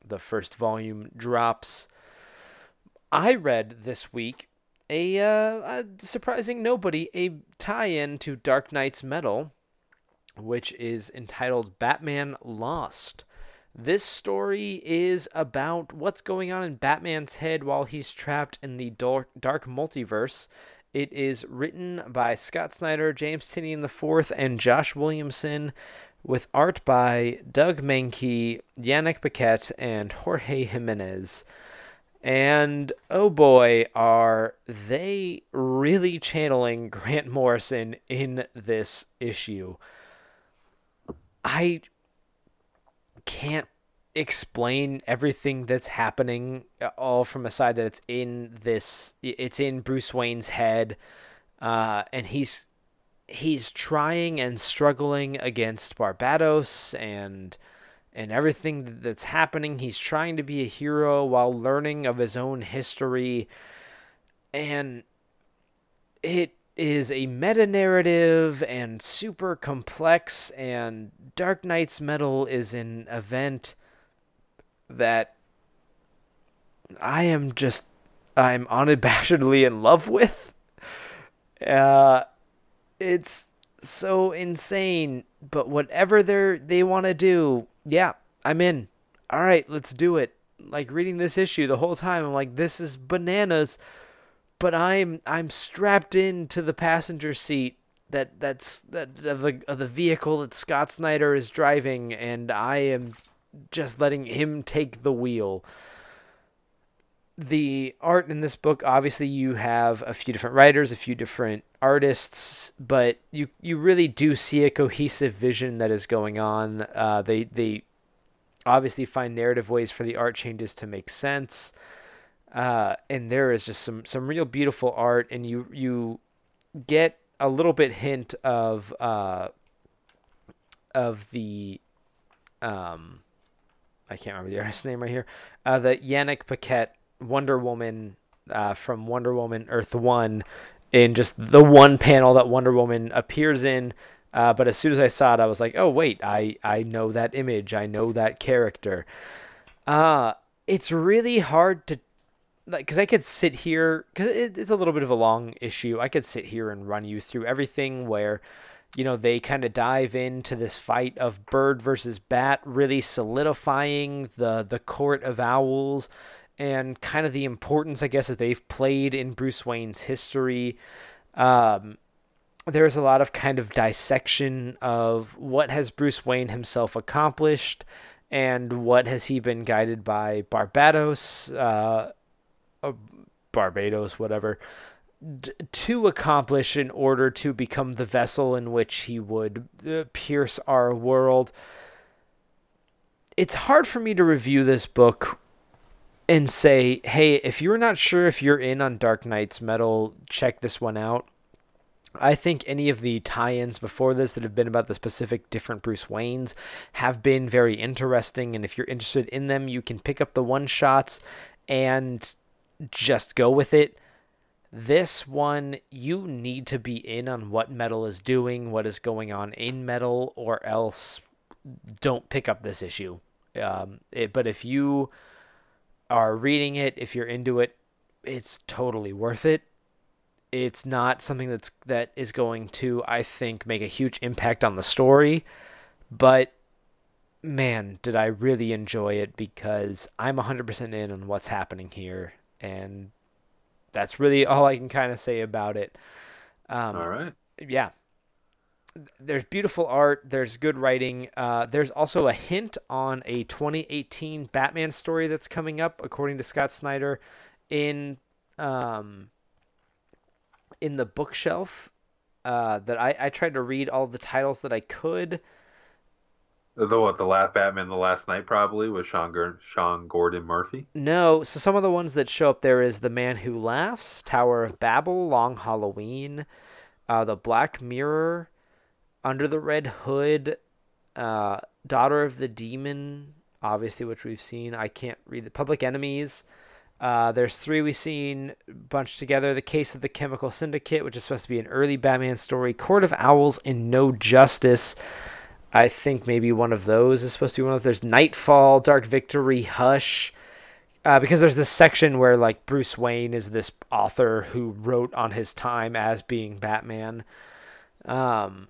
the first volume drops. I read this week a, uh, a surprising nobody a tie-in to Dark Nights Metal which is entitled Batman Lost. This story is about what's going on in Batman's head while he's trapped in the dark, dark multiverse. It is written by Scott Snyder, James Tynion IV, and Josh Williamson, with art by Doug Mahnke, Yannick Paquette, and Jorge Jimenez. And oh boy, are they really channeling Grant Morrison in this issue. I can't explain everything that's happening uh, all from a side that it's in this it's in Bruce Wayne's head uh, and he's he's trying and struggling against Barbatos and and everything that's happening. He's trying to be a hero while learning of his own history and it is a meta narrative and super complex and Dark Nights Metal is an event that I am just I'm unabashedly in love with. Uh it's so insane, but whatever they they want to do, yeah, I'm in. All right, let's do it. Like reading this issue the whole time, I'm like this is bananas but I'm I'm strapped into the passenger seat that that's that of the of the vehicle that Scott Snyder is driving, and I am just letting him take the wheel. The art in this book, obviously, you have a few different writers, a few different artists, but you you really do see a cohesive vision that is going on. Uh, they they obviously find narrative ways for the art changes to make sense uh, and there is just some some real beautiful art, and you you get a little bit hint of uh, of the um, I can't remember the artist's name right here. Uh, the Yannick Paquette Wonder Woman uh, from Wonder Woman Earth One in just the one panel that Wonder Woman appears in. Uh, but as soon as I saw it, I was like, "Oh wait, I I know that image. I know that character." Uh it's really hard to like because I could sit here because it, it's a little bit of a long issue. I could sit here and run you through everything where you know they kind of dive into this fight of bird versus bat, really solidifying the the court of owls and kind of the importance, I guess, that they've played in Bruce Wayne's history. Um, there's a lot of kind of dissection of what has Bruce Wayne himself accomplished and what has he been guided by Barbatos, uh, uh, Barbatos, whatever, d- to accomplish in order to become the vessel in which he would uh, pierce our world. It's hard for me to review this book and say, hey, if you're not sure if you're in on Dark Nights Metal, check this one out. I think any of the tie ins before this that have been about the specific different Bruce Waynes have been very interesting. And if you're interested in them, you can pick up the one shots and just go with it. This one, you need to be in on what metal is doing, what is going on in metal, or else don't pick up this issue. Um, it, but if you are reading it, if you're into it, it's totally worth it. It's not something that's that is going to, I think, make a huge impact on the story, but man, did I really enjoy it because I'm 100% in on what's happening here, and that's really all I can kind of say about it. Um, All right. yeah there's beautiful art there's good writing uh, there's also a hint on a 2018 batman story that's coming up according to scott snyder in um, in the bookshelf uh, that I, I tried to read all the titles that i could The what? The last Batman, the last night, probably with Sean Gor- Sean Gordon Murphy. no so some of the ones that show up there is the man who laughs tower of babel long halloween uh, the black mirror under the Red Hood, uh, Daughter of the Demon, obviously, which we've seen. I can't read the Public Enemies. Uh, there's three we've seen bunched together. The Case of the Chemical Syndicate, which is supposed to be an early Batman story. Court of Owls and No Justice. I think maybe one of those is supposed to be one of There's Nightfall, Dark Victory, Hush. Uh, because there's this section where like Bruce Wayne is this author who wrote on his time as being Batman. Um,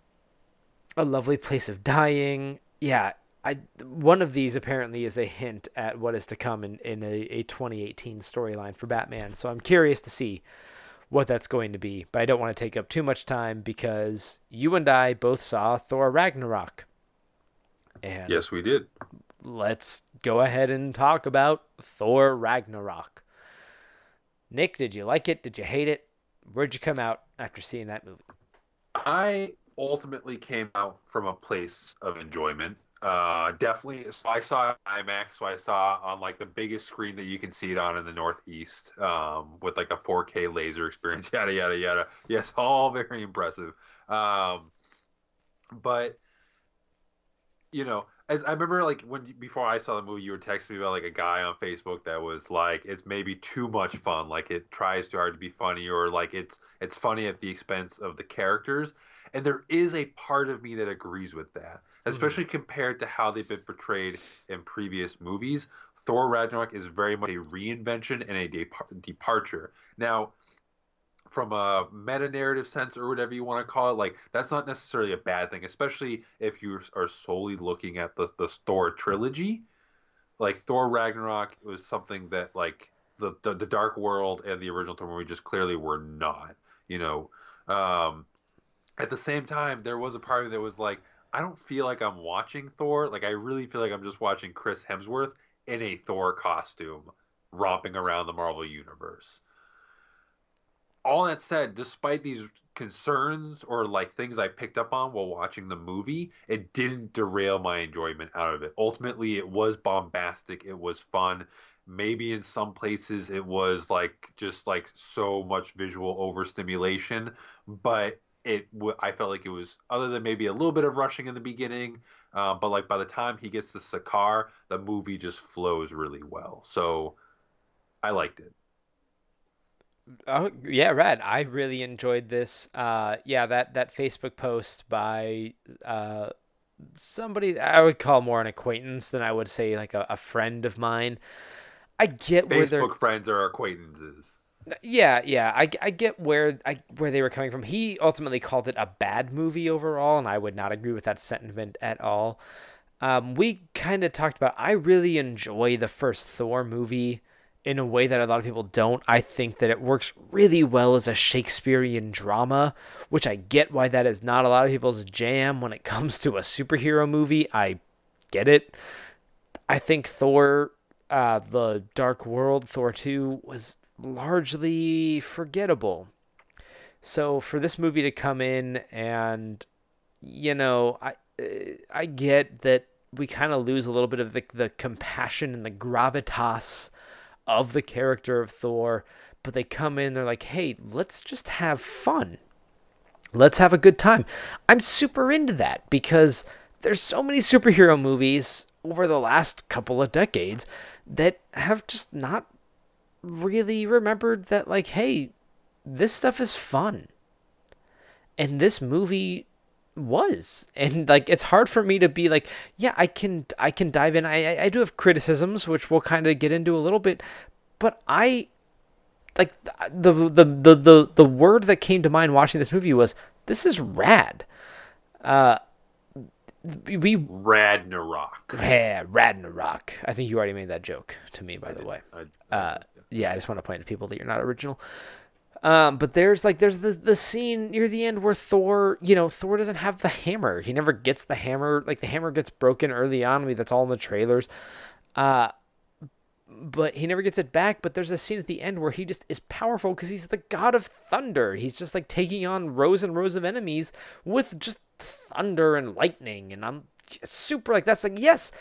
a lonely place of dying. Yeah, I one of these apparently is a hint at what is to come in in a, a 2018 storyline for Batman. So I'm curious to see what that's going to be. But I don't want to take up too much time because you and I both saw Thor Ragnarok. And Yes, we did. let's go ahead and talk about Thor Ragnarok. Nick, did you like it? Did you hate it? Where'd you come out after seeing that movie? I ultimately came out from a place of enjoyment. Uh, definitely. So I saw IMAX. So I saw on like the biggest screen that you can see it on in the Northeast, um, with like a 4K laser experience. Yada yada yada. Yes, all very impressive. Um, but you know, as I remember, like when before I saw the movie, you were texting me about like a guy on Facebook that was like, it's maybe too much fun. Like it tries too hard to be funny, or like it's it's funny at the expense of the characters. And there is a part of me that agrees with that, mm-hmm. especially compared to how they've been portrayed in previous movies. Thor Ragnarok is very much a reinvention and a depar- departure. Now, from a meta narrative sense or whatever you want to call it, like that's not necessarily a bad thing, especially if you are solely looking at the the Thor trilogy. Like Thor Ragnarok was something that like the the, the Dark World and the original Thor movie just clearly were not. You know, um, at the same time, there was a part of me that was like, I don't feel like I'm watching Thor. Like I really feel like I'm just watching Chris Hemsworth in a Thor costume, romping around the Marvel universe all that said, despite these concerns or like things I picked up on while watching the movie, it didn't derail my enjoyment out of it. Ultimately, it was bombastic, it was fun. Maybe in some places it was like just like so much visual overstimulation, but it w- I felt like it was other than maybe a little bit of rushing in the beginning, uh, but like by the time he gets to Sakaar, the movie just flows really well. So I liked it. Oh yeah, rad. I really enjoyed this. Uh, yeah, that that Facebook post by uh, somebody I would call more an acquaintance than I would say like a, a friend of mine. I get Facebook friends are acquaintances. yeah, yeah. I, I get where I where they were coming from. He ultimately called it a bad movie overall, and I would not agree with that sentiment at all. Um, we kind of talked about. I really enjoy the first Thor movie in a way that a lot of people don't. I think that it works really well as a Shakespearean drama, which I get why that is not a lot of people's jam when it comes to a superhero movie. I get it. I think Thor, uh, the Dark World, Thor 2, was largely forgettable. So for this movie to come in and, you know, I, I get that we kind of lose a little bit of the, the compassion and the gravitas of the character of Thor, but they come in, they're like, hey, let's just have fun. Let's have a good time. I'm super into that because there's so many superhero movies over the last couple of decades that have just not really remembered that, like, hey, this stuff is fun. And this movie was and like it's hard for me to be like yeah i can i can dive in i i do have criticisms which we'll kind of get into a little bit but i like the, the the the the word that came to mind watching this movie was this is rad uh we Ragnarok. yeah Ragnarok. I think you already made that joke to me, by the way. I- Uh, yeah, I just want to point to people that you're not original. Um, but there's like there's the the scene near the end where Thor, you know, Thor doesn't have the hammer. He never gets the hammer. Like the hammer gets broken early on. Mean, that's all in the trailers. Uh, but he never gets it back. But there's a scene at the end where he just is powerful because he's the god of thunder. He's just like taking on rows and rows of enemies with just thunder and lightning. And I'm super like that's like yes.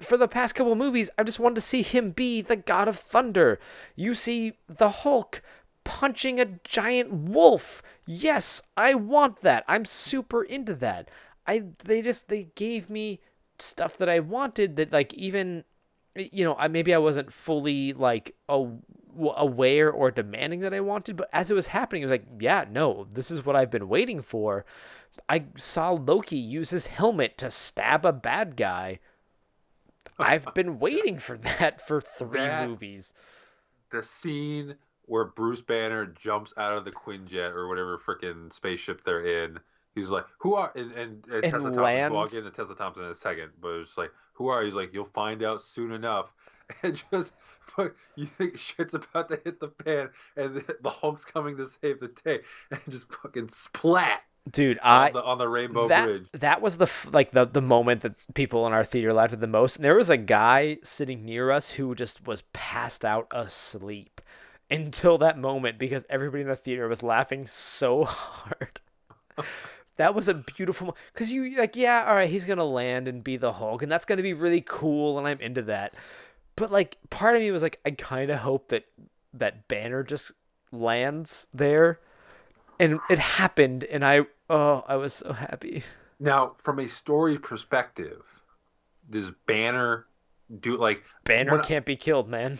For the past couple movies, I just wanted to see him be the god of thunder. You see the Hulk punching a giant wolf. Yes, I want that. I'm super into that. I they just they gave me stuff that I wanted that like even you know, I maybe I wasn't fully like a, aware or demanding that I wanted, but as it was happening, it was like, yeah, no, this is what I've been waiting for. I saw Loki use his helmet to stab a bad guy. I've been waiting for that for three That- movies. the scene where Bruce Banner jumps out of the Quinjet or whatever freaking spaceship they're in. He's like, "Who are?" And, and, and, Tessa Thompson. lands. Well, I'll get into Tessa Thompson in a second, but it's like, "Who are?" you? He's like, "You'll find out soon enough." And just, you think shit's about to hit the fan, and the, the Hulk's coming to save the day, and just fucking splat Dude, I on, the, on the Rainbow that Bridge. that was the like the the moment that people in our theater laughed at the most. And there was a guy sitting near us who just was passed out asleep until that moment because everybody in the theater was laughing so hard. that was a beautiful because you like yeah all right he's gonna land and be the Hulk and that's gonna be really cool and I'm into that. But like part of me was like I kind of hope that that Banner just lands there. And it happened, and I oh I was so happy. Now, from a story perspective, does Banner do like Banner can't be killed, man.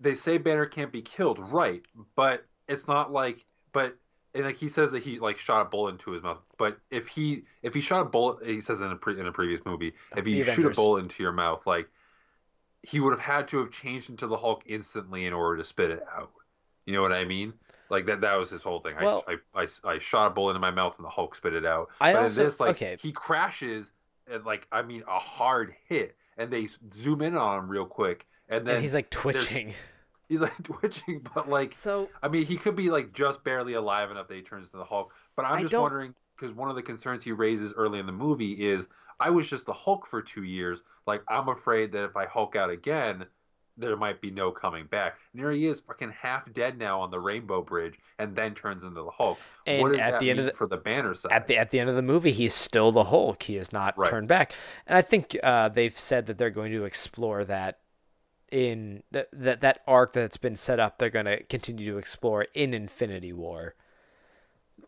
They say Banner can't be killed, right? But it's not like, but and like he says that he like shot a bullet into his mouth. But if he if he shot a bullet, he says in a pre, in a previous movie, if you shoot a bullet into your mouth, like he would have had to have changed into the Hulk instantly in order to spit it out. You know what I mean? Like that that was his whole thing. Well- I, I, I, I shot a bullet in my mouth and the Hulk spit it out. I but also- this, like okay. he crashes and like I mean a hard hit, and they zoom in on him real quick, and then and he's like twitching. He's like twitching, but like So I mean, he could be like just barely alive enough that he turns into the Hulk. But I'm just wondering because one of the concerns he raises early in the movie is I was just the Hulk for two years. Like I'm afraid that if I Hulk out again, there might be no coming back. And here he is, fucking half dead now on the Rainbow Bridge, and then turns into the Hulk. And what does at that the end of mean the- for the Banner side? at the at the end of the movie, he's still the Hulk. He is not Right. turned back. And I think uh, they've said that they're going to explore that in that that that arc that's been set up. They're going to continue to explore in Infinity War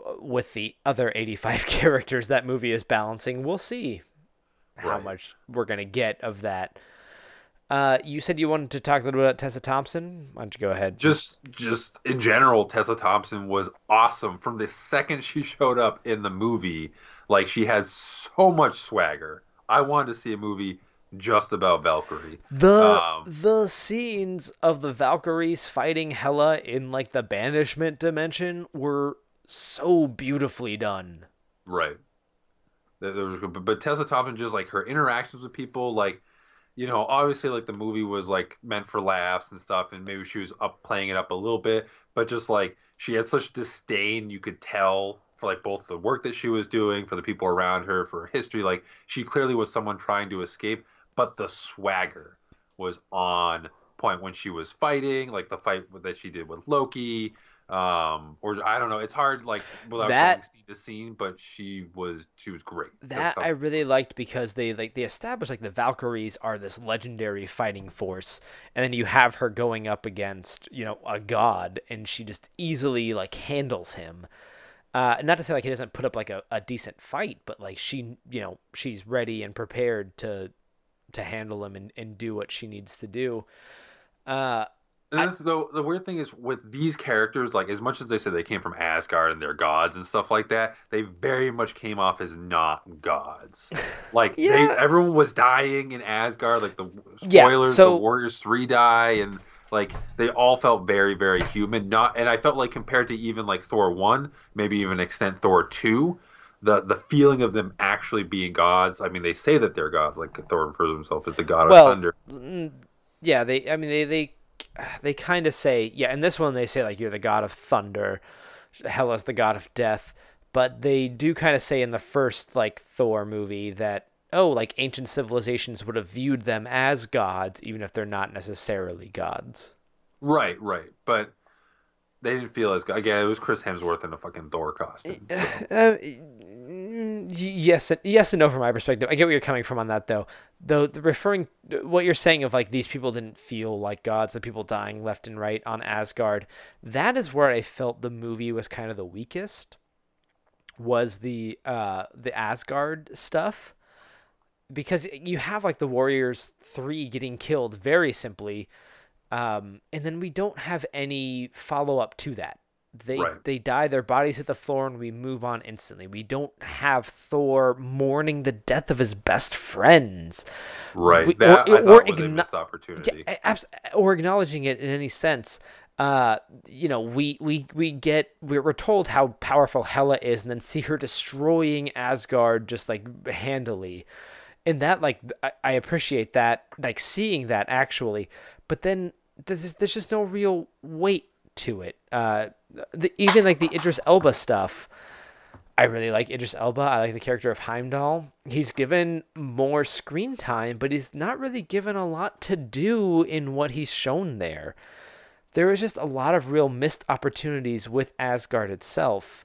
uh, with the other 85 characters that movie is balancing. We'll see how much we're going to get of that. Uh, you said you wanted to talk a little bit about Tessa Thompson. Why don't you go ahead? Just just in general, Tessa Thompson was awesome from the second she showed up in the movie. Like she has so much swagger. I wanted to see a movie just about Valkyrie. The Um, the scenes of the Valkyries fighting Hela in like the banishment dimension were so beautifully done. Right. There was, but but Tessa Thompson just like her interactions with people, like you know, obviously like the movie was like meant for laughs and stuff, and maybe she was up playing it up a little bit, but just like she had such disdain, you could tell for like both the work that she was doing, for the people around her, for her history. Like she clearly was someone trying to escape, but the swagger was on point when she was fighting, like the fight that she did with Loki. Um, or I don't know. It's hard, like without That- scene to scene, but she was she was great. That I really liked because they like they established like the Valkyries are this legendary fighting force, and then you have her going up against you know a god, and she just easily like handles him. Uh, not to say like he doesn't put up like a, a decent fight, but like she you know she's ready and prepared to to handle him and, and do what she needs to do. Uh, And I- the the weird thing is with these characters, like as much as they said they came from Asgard and they're gods and stuff like that, they very much came off as not gods. Like Yeah. they, everyone was dying in Asgard. Like the Yeah, spoilers, so- the Warriors three die, and like they all felt very very human. Not, and I felt like compared to even like Thor one, maybe even extent Thor two. The, the feeling of them actually being gods. I mean, they say that they're gods. Like Thor refers to himself as the god well, of thunder. mm, yeah, they. I mean, they they they kind of say yeah. In this one, they say like you're the god of thunder, Hela's the god of death. But they do kind of say in the first like Thor movie that oh, like ancient civilizations would have viewed them as gods, even if they're not necessarily gods. Right, right. But they didn't feel as good. Again, it was Chris Hemsworth in a fucking Thor costume. so. Uh, yes, yes and no from my perspective. I get where you're coming from on that, though. Though the referring what you're saying of like these people didn't feel like gods, the people dying left and right on Asgard. That is where I felt the movie was kind of the weakest. Was the uh the Asgard stuff because you have like the Warriors three getting killed very simply, um, and then we don't have any follow up to that. They Right. they die, their bodies hit the floor, and we move on instantly. We don't have Thor mourning the death of his best friends, Right. We- that or- or igno- opportunity. yeah, or acknowledging it in any sense. Uh, you know, we we we get we're, we're told how powerful Hela is, and then see her destroying Asgard just like handily, and that like I, I appreciate that, like seeing that actually, but then there's there's just no real weight to it. Uh, the, even like the Idris Elba stuff. I really like Idris Elba. I like the character of Heimdall. He's given more screen time, but he's not really given a lot to do in what he's shown there. There is just a lot of real missed opportunities with Asgard itself.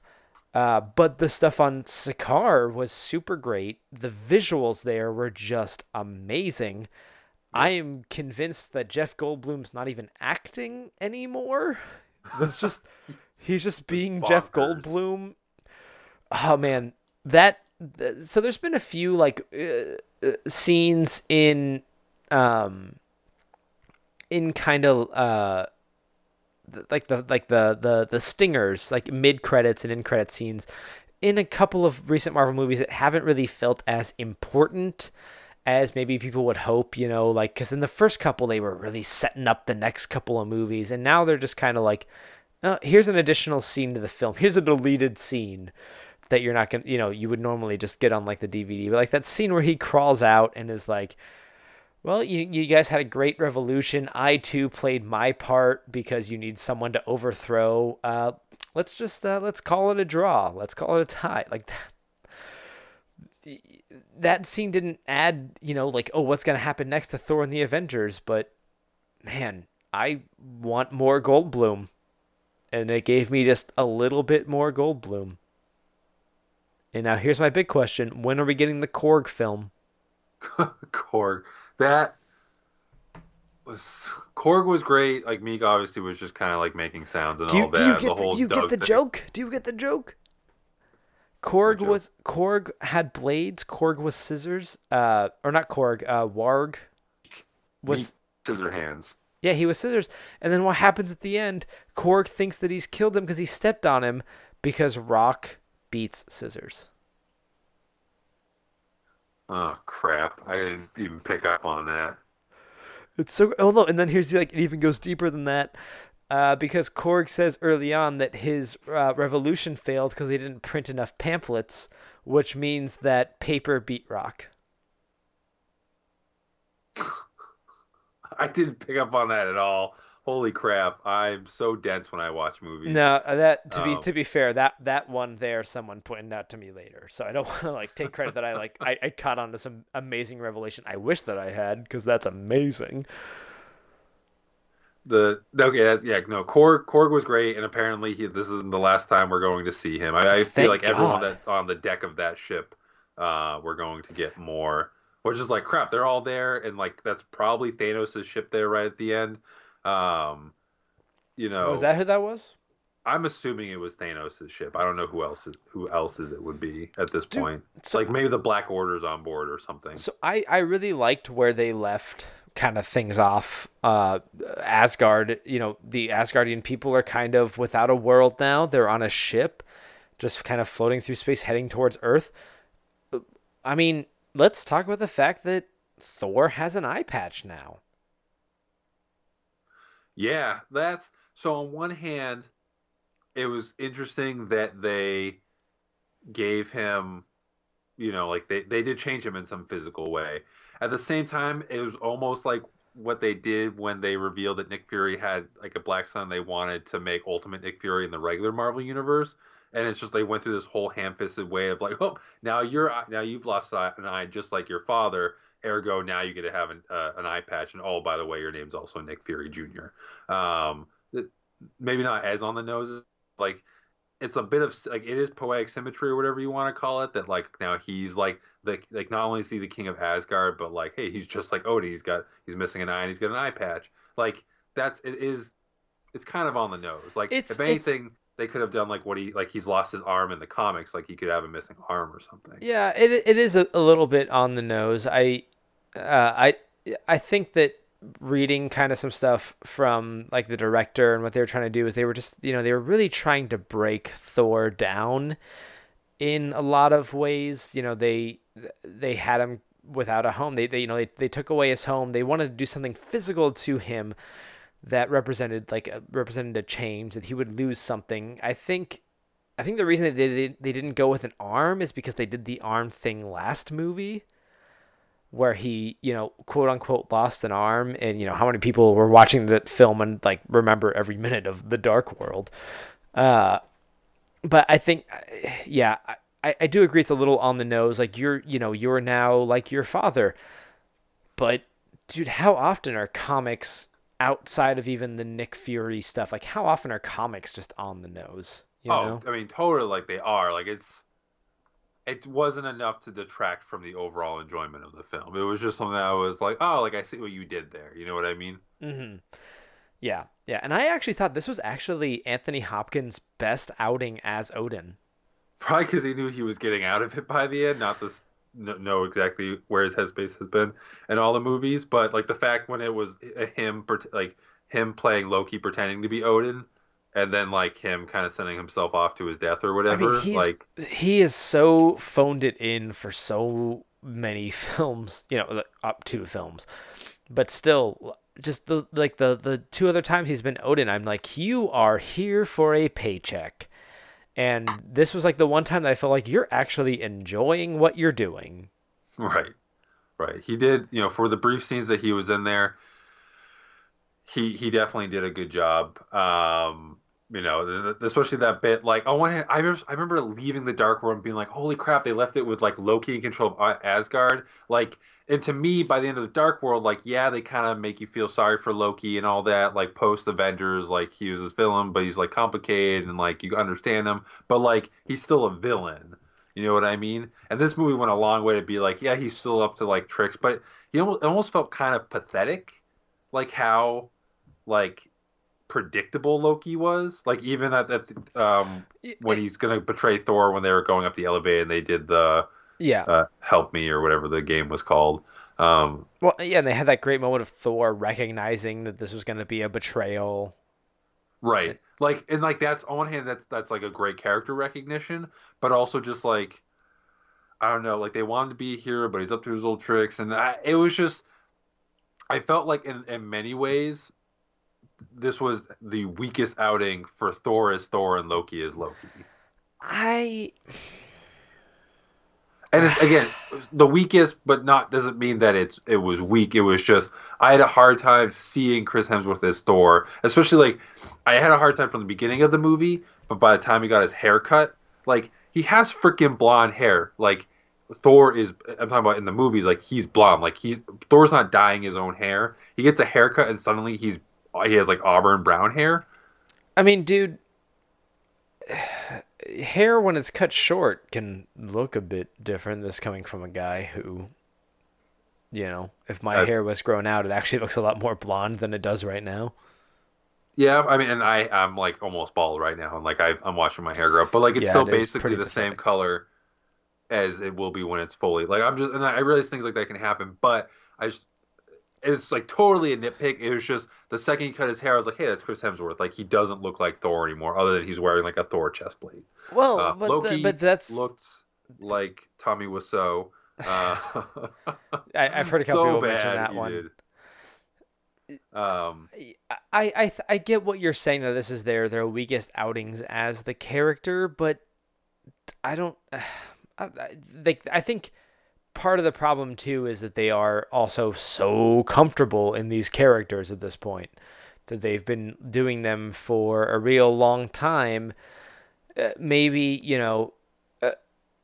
Uh, but the stuff on Sakaar was super great. The visuals there were just amazing. I am convinced that Jeff Goldblum's not even acting anymore. That's just he's just being Jeff. Goldblum. Oh man, that so there's been a few like uh, uh, scenes in um in kind of uh like the like the the the stingers like mid credits and in credit scenes in a couple of recent Marvel movies that haven't really felt as important as maybe people would hope, you know, like cuz in the first couple they were really setting up the next couple of movies and now they're just kind of like uh, here's an additional scene to the film. Here's a deleted scene that you're not to, you know, you would normally just get on like the DVD. But like that scene where he crawls out and is like, well, you, you guys had a great revolution. I too played my part because you need someone to overthrow. Uh, let's just uh, let's call it a draw. Let's call it a tie. Like that. That scene didn't add, you know, like oh, what's gonna happen next to Thor and the Avengers. But man, I want more Goldblum, and it gave me just a little bit more Goldblum. And now here's my big question: When are we getting the Korg film? Korg. That was Korg was great. Like Miek obviously was just kind of like making sounds and Do you, all do that. you get the, whole do you get the joke? Do you get the joke? Korg was Korg had blades. Korg was scissors. Uh, or not Korg. Uh, Warg. was scissor hands. yeah, he was scissors. And then what happens at the end? Korg thinks that he's killed him because he stepped on him because Rock beats scissors. Oh crap! I didn't even pick up on that. It's so oh no, and then here's the, like it even goes deeper than that. Uh, because Korg says early on that his uh, revolution failed because they didn't print enough pamphlets, which means that paper beat rock. I didn't pick up on that at all. Holy crap! I'm so dense when I watch movies. No, uh, that to be Oh. to be fair, that that one there, someone pointed out to me later, so I don't want to like take credit that I like I, I caught on to some amazing revelation. I wish that I had because that's amazing. The okay, that's, yeah, no. Korg Korg was great, and apparently he, this isn't the last time we're going to see him. I, I feel like everyone that's on the deck of that ship, uh, we're going to get more. Which is like crap. They're all there, and like that's probably Thanos' ship there right at the end. Um, you know, Oh, that who that was? I'm assuming it was Thanos' ship. I don't know who else is, who else's it would be at this Dude, point. so- like maybe the Black Order's on board or something. So I, I really liked where they left kind of things off. Uh, Asgard, you know, the Asgardian people are kind of without a world now. They're on a ship, just kind of floating through space, heading towards Earth. I mean, let's talk about the fact that Thor has an eye patch now. Yeah, that's so. On one hand, it was interesting that they gave him, you know, like they they did change him in some physical way. At the same time, it was almost like what they did when they revealed that Nick Fury had like a black son They wanted to make Ultimate Nick Fury in the regular Marvel universe, and it's just they went through this whole ham-fisted way of like, oh, now you're now you've lost an eye just like your father. Ergo, now you get to have an, uh, an eye patch, and oh, by the way, your name's also Nick Fury Jr. Um, maybe not as on the nose, like it's a bit of like it is poetic symmetry or whatever you want to call it. That like now he's like the like not only is he the king of Asgard, but like hey, he's just like Odin. He's got he's missing an eye and he's got an eye patch. Like that's it is it's kind of on the nose. Like It's- if it's- anything. They could have done like what he like he's lost his arm in the comics, like he could have a missing arm or something. Yeah, it it is a, a little bit on the nose. I uh, I I think that reading kind of some stuff from like the director and what they were trying to do is they were just you know they were really trying to break Thor down in a lot of ways. You know they they had him without a home. They, they you know they, they took away his home. They wanted to do something physical to him that represented like a, represented a change that he would lose something. I think I think the reason that they, they they didn't go with an arm is because they did the arm thing last movie where he, you know, quote unquote lost an arm and you know how many people were watching that film and like remember every minute of the dark world. Uh but I think yeah, I, I do agree it's a little on the nose like you're, you know, you're now like your father. But dude, how often are comics outside of even the Nick Fury stuff? Like how often are comics just on the nose? You oh, know? I mean, totally. Like they are. Like it's. It wasn't enough to detract from the overall enjoyment of the film. It was just something that I was like, oh, like I see what you did there. You know what I mean? Mm-hmm. Yeah, yeah, and I actually thought this was actually Anthony Hopkins' best outing as Odin. Probably because he knew he was getting out of it by the end. Not this know, know exactly where his headspace has been in all the movies, but like the fact when it was him, like him playing Loki, pretending to be Odin, and then like him kind of sending himself off to his death or I whatever. mean, he's like he is so phoned it in for so many films, you know, up to films, but still, just the like the the two other times he's been Odin, I'm like, you are here for a paycheck. And this was like the one time that I felt like you're actually enjoying what you're doing. Right. Right. He did, you know, for the brief scenes that he was in there, he he definitely did a good job. Um, you know, especially that bit like on one hand, I remember, I remember leaving the dark world and being like, "Holy crap, they left it with like Loki in control of uh, Asgard." Like, and to me, by the end of the dark world, like, yeah, they kind of make you feel sorry for Loki and all that. Like post Avengers, like he was a villain, but he's like complicated and like you understand him, but like he's still a villain. You know what I mean? And this movie went a long way to be like, yeah, he's still up to like tricks, but he almost, almost felt kind of pathetic, like how like predictable Loki was. Like even at, at um when he's gonna betray Thor when they were going up the elevator and they did the Yeah. uh, help me or whatever the game was called. Um, Well, yeah, and they had that great moment of Thor recognizing that this was going to be a betrayal. right. Like and like that's on one hand that's that's like a great character recognition, but also just like I don't know, like they wanted to be a hero, but he's up to his old tricks, and I, it was just I felt like in in many ways this was the weakest outing for Thor as Thor and Loki as Loki. I And it's again the weakest, but not doesn't mean that it's it was weak. It was just I had a hard time seeing Chris Hemsworth as Thor, especially like I had a hard time from the beginning of the movie, but by the time he got his hair cut, like he has freaking blonde hair. Like Thor is I'm talking about in the movie, like he's blonde. Like he's Thor's not dyeing his own hair. He gets a haircut and suddenly he's he has like auburn brown hair. I mean, dude, hair when it's cut short can look a bit different. This coming from a guy who, you know, if my Uh, hair was grown out, it actually looks a lot more blonde than it does right now. Yeah, I mean, and I I'm like almost bald right now, and like I I'm watching my hair grow but like it's Yeah, still it basically the same color as it will be when it's fully. Like I'm just, and I realize things like that can happen, but I just it's like totally a nitpick. It was just the second he cut his hair, I was like, hey, that's Chris Hemsworth. Like he doesn't look like Thor anymore, other than he's wearing like a Thor chest plate. Well, Uh, but Loki the, but that's looked like Tommy Wiseau. Uh, I, I've heard a couple so people mention that one. Um, I I th- I get what you're saying that this is their their weakest outings as the character, but I don't. I, I- they I think part of the problem too is that they are also so comfortable in these characters at this point that they've been doing them for a real long time. Uh, maybe you know. uh,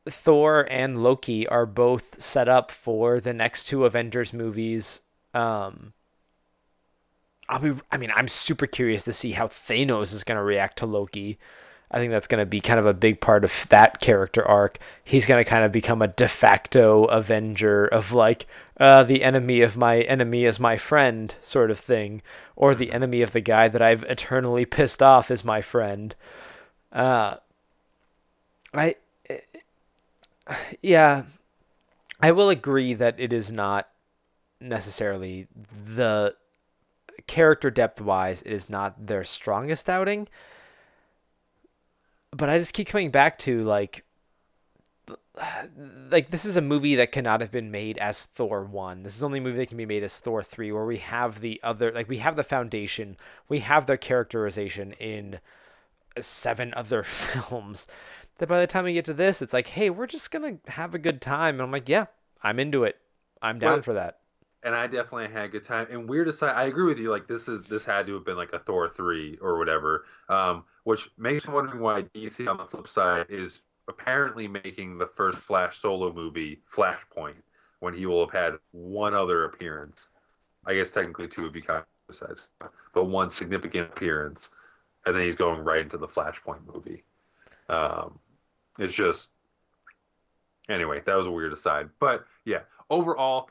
Thor and Loki are both set up for the next two Avengers movies. Um, I'll be. I mean, I'm super curious to see how Thanos is going to react to Loki. I think that's going to be kind of a big part of that character arc. He's going to kind of become a de facto Avenger of like uh, the enemy of my enemy is my friend sort of thing, or the enemy of the guy that I've eternally pissed off is my friend. Uh, I, yeah, I will agree that it is not necessarily the character depth wise, it is not their strongest outing. But I just keep coming back to like like this is a movie that cannot have been made as Thor 1. This is only a movie that can be made as Thor 3 where we have the other like we have the foundation, we have their characterization in seven other films. That by the time we get to this, it's like, "Hey, we're just going to have a good time." And I'm like, "Yeah, I'm into it. I'm down Well, for that." And I definitely had a good time. And weird aside, I agree with you. Like this is this had to have been like a Thor three or whatever, um, which makes me wondering why DC on the flip side is apparently making the first Flash solo movie Flashpoint when he will have had one other appearance. I guess technically two would be kind of besides, but one significant appearance, and then he's going right into the Flashpoint movie. Um, it's just anyway, that was a weird aside, but yeah, overall,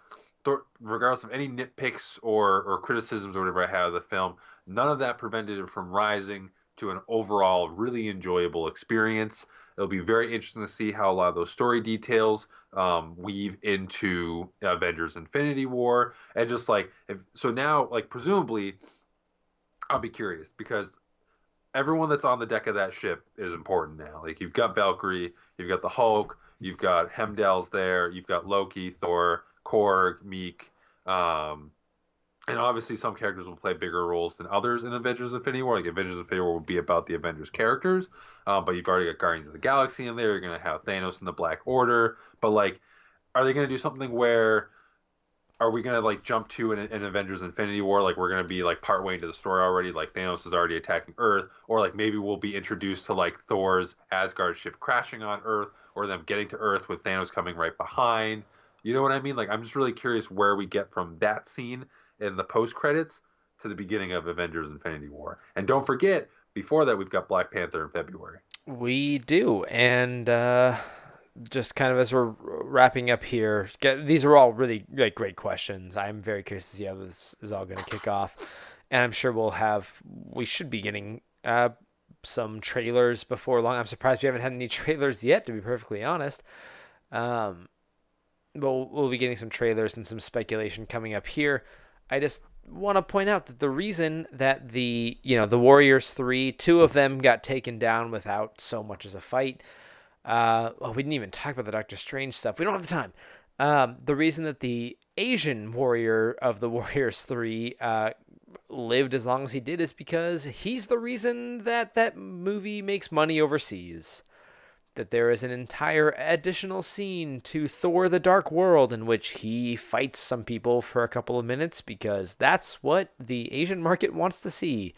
th- regardless of any nitpicks or or criticisms or whatever I have of the film, none of that prevented it from rising to an overall really enjoyable experience. It'll be very interesting to see how a lot of those story details um, weave into Avengers: Infinity War, and just like if, so now, like presumably, I'll be curious because everyone that's on the deck of that ship is important now. Like you've got Valkyrie, you've got the Hulk, you've got Heimdall's there, you've got Loki, Thor, Korg, Miek, um, and obviously some characters will play bigger roles than others in Avengers: Infinity War. Like Avengers: Infinity War will be about the Avengers characters, um, but you've already got Guardians of the Galaxy in there. You're gonna have Thanos and the Black Order, but like, are they gonna do something where are we gonna like jump to an, an Avengers Infinity War? Like we're gonna be like partway into the story already. Like Thanos is already attacking Earth, or like maybe we'll be introduced to like Thor's Asgard ship crashing on Earth, or them getting to Earth with Thanos coming right behind. You know what I mean? Like I'm just really curious where we get from that scene in the post credits to the beginning of Avengers Infinity War. And don't forget, before that we've got Black Panther in February. We do, and uh, just kind of as we're wrapping up here, these are all really like great questions. I'm very curious to see how this is all going to kick off, and I'm sure we'll have we should be getting uh, some trailers before long. I'm surprised we haven't had any trailers yet, to be perfectly honest. Um, we'll, we'll be getting some trailers and some speculation coming up here. I just want to point out that the reason that the you know the Warriors three, two of them got taken down without so much as a fight. Uh, well, we didn't even talk about the Doctor Strange stuff. We don't have the time. Um, the reason that the Asian warrior of the Warriors three uh, lived as long as he did is because he's the reason that that movie makes money overseas that there is an entire additional scene to Thor the Dark World in which he fights some people for a couple of minutes because that's what the Asian market wants to see.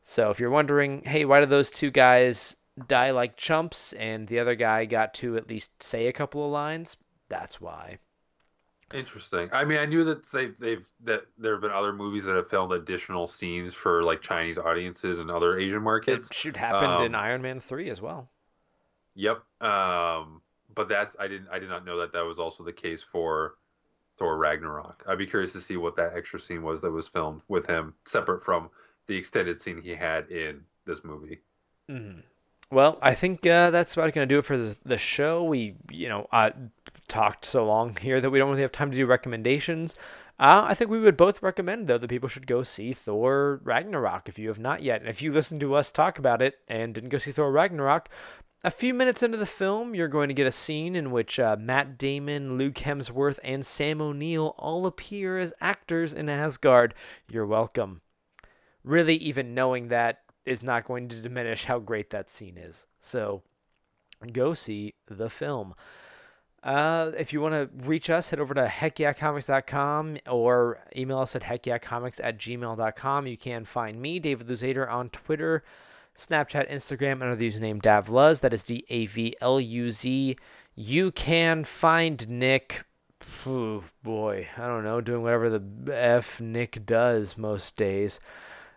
So if you're wondering, hey, why did those two guys die like chumps and the other guy got to at least say a couple of lines? That's why. Interesting. I mean, I knew that they've they've that there have been other movies that have filmed additional scenes for like Chinese audiences and other Asian markets. It should happen Um, in Iron Man 3 as well. Yep. Um, but that's I didn't I did not know that that was also the case for Thor Ragnarok. I'd be curious to see what that extra scene was that was filmed with him, separate from the extended scene he had in this movie. Well, I think uh, that's about going to do it for the, the show. We, you know, uh, talked so long here that we don't really have time to do recommendations. Uh, I think we would both recommend, though, that people should go see Thor Ragnarok if you have not yet. And if you listened to us talk about it and didn't go see Thor Ragnarok, a few minutes into the film, you're going to get a scene in which uh, Matt Damon, Luke Hemsworth, and Sam O'Neill all appear as actors in Asgard. You're welcome. Really, even knowing that is not going to diminish how great that scene is. So, go see the film. Uh, if you want to reach us, head over to heckyeahcomics.com or email us at heckyeahcomics at gmail.com. You can find me, David Luzader, on Twitter, Snapchat, Instagram, under the username Davluz. That is D A V L U Z. You can find Nick, oh boy, I don't know, doing whatever the F Nick does most days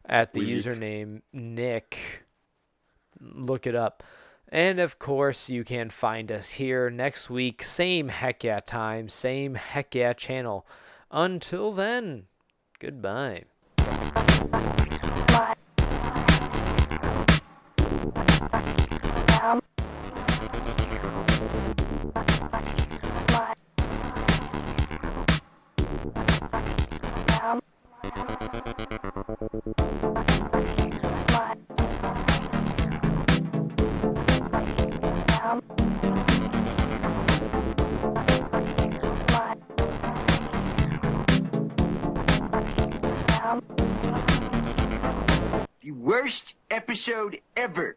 at the Weak. username Nick. Look it up. And of course, you can find us here next week, same heck yeah time, same heck yeah channel. Until then, goodbye. Worst episode ever.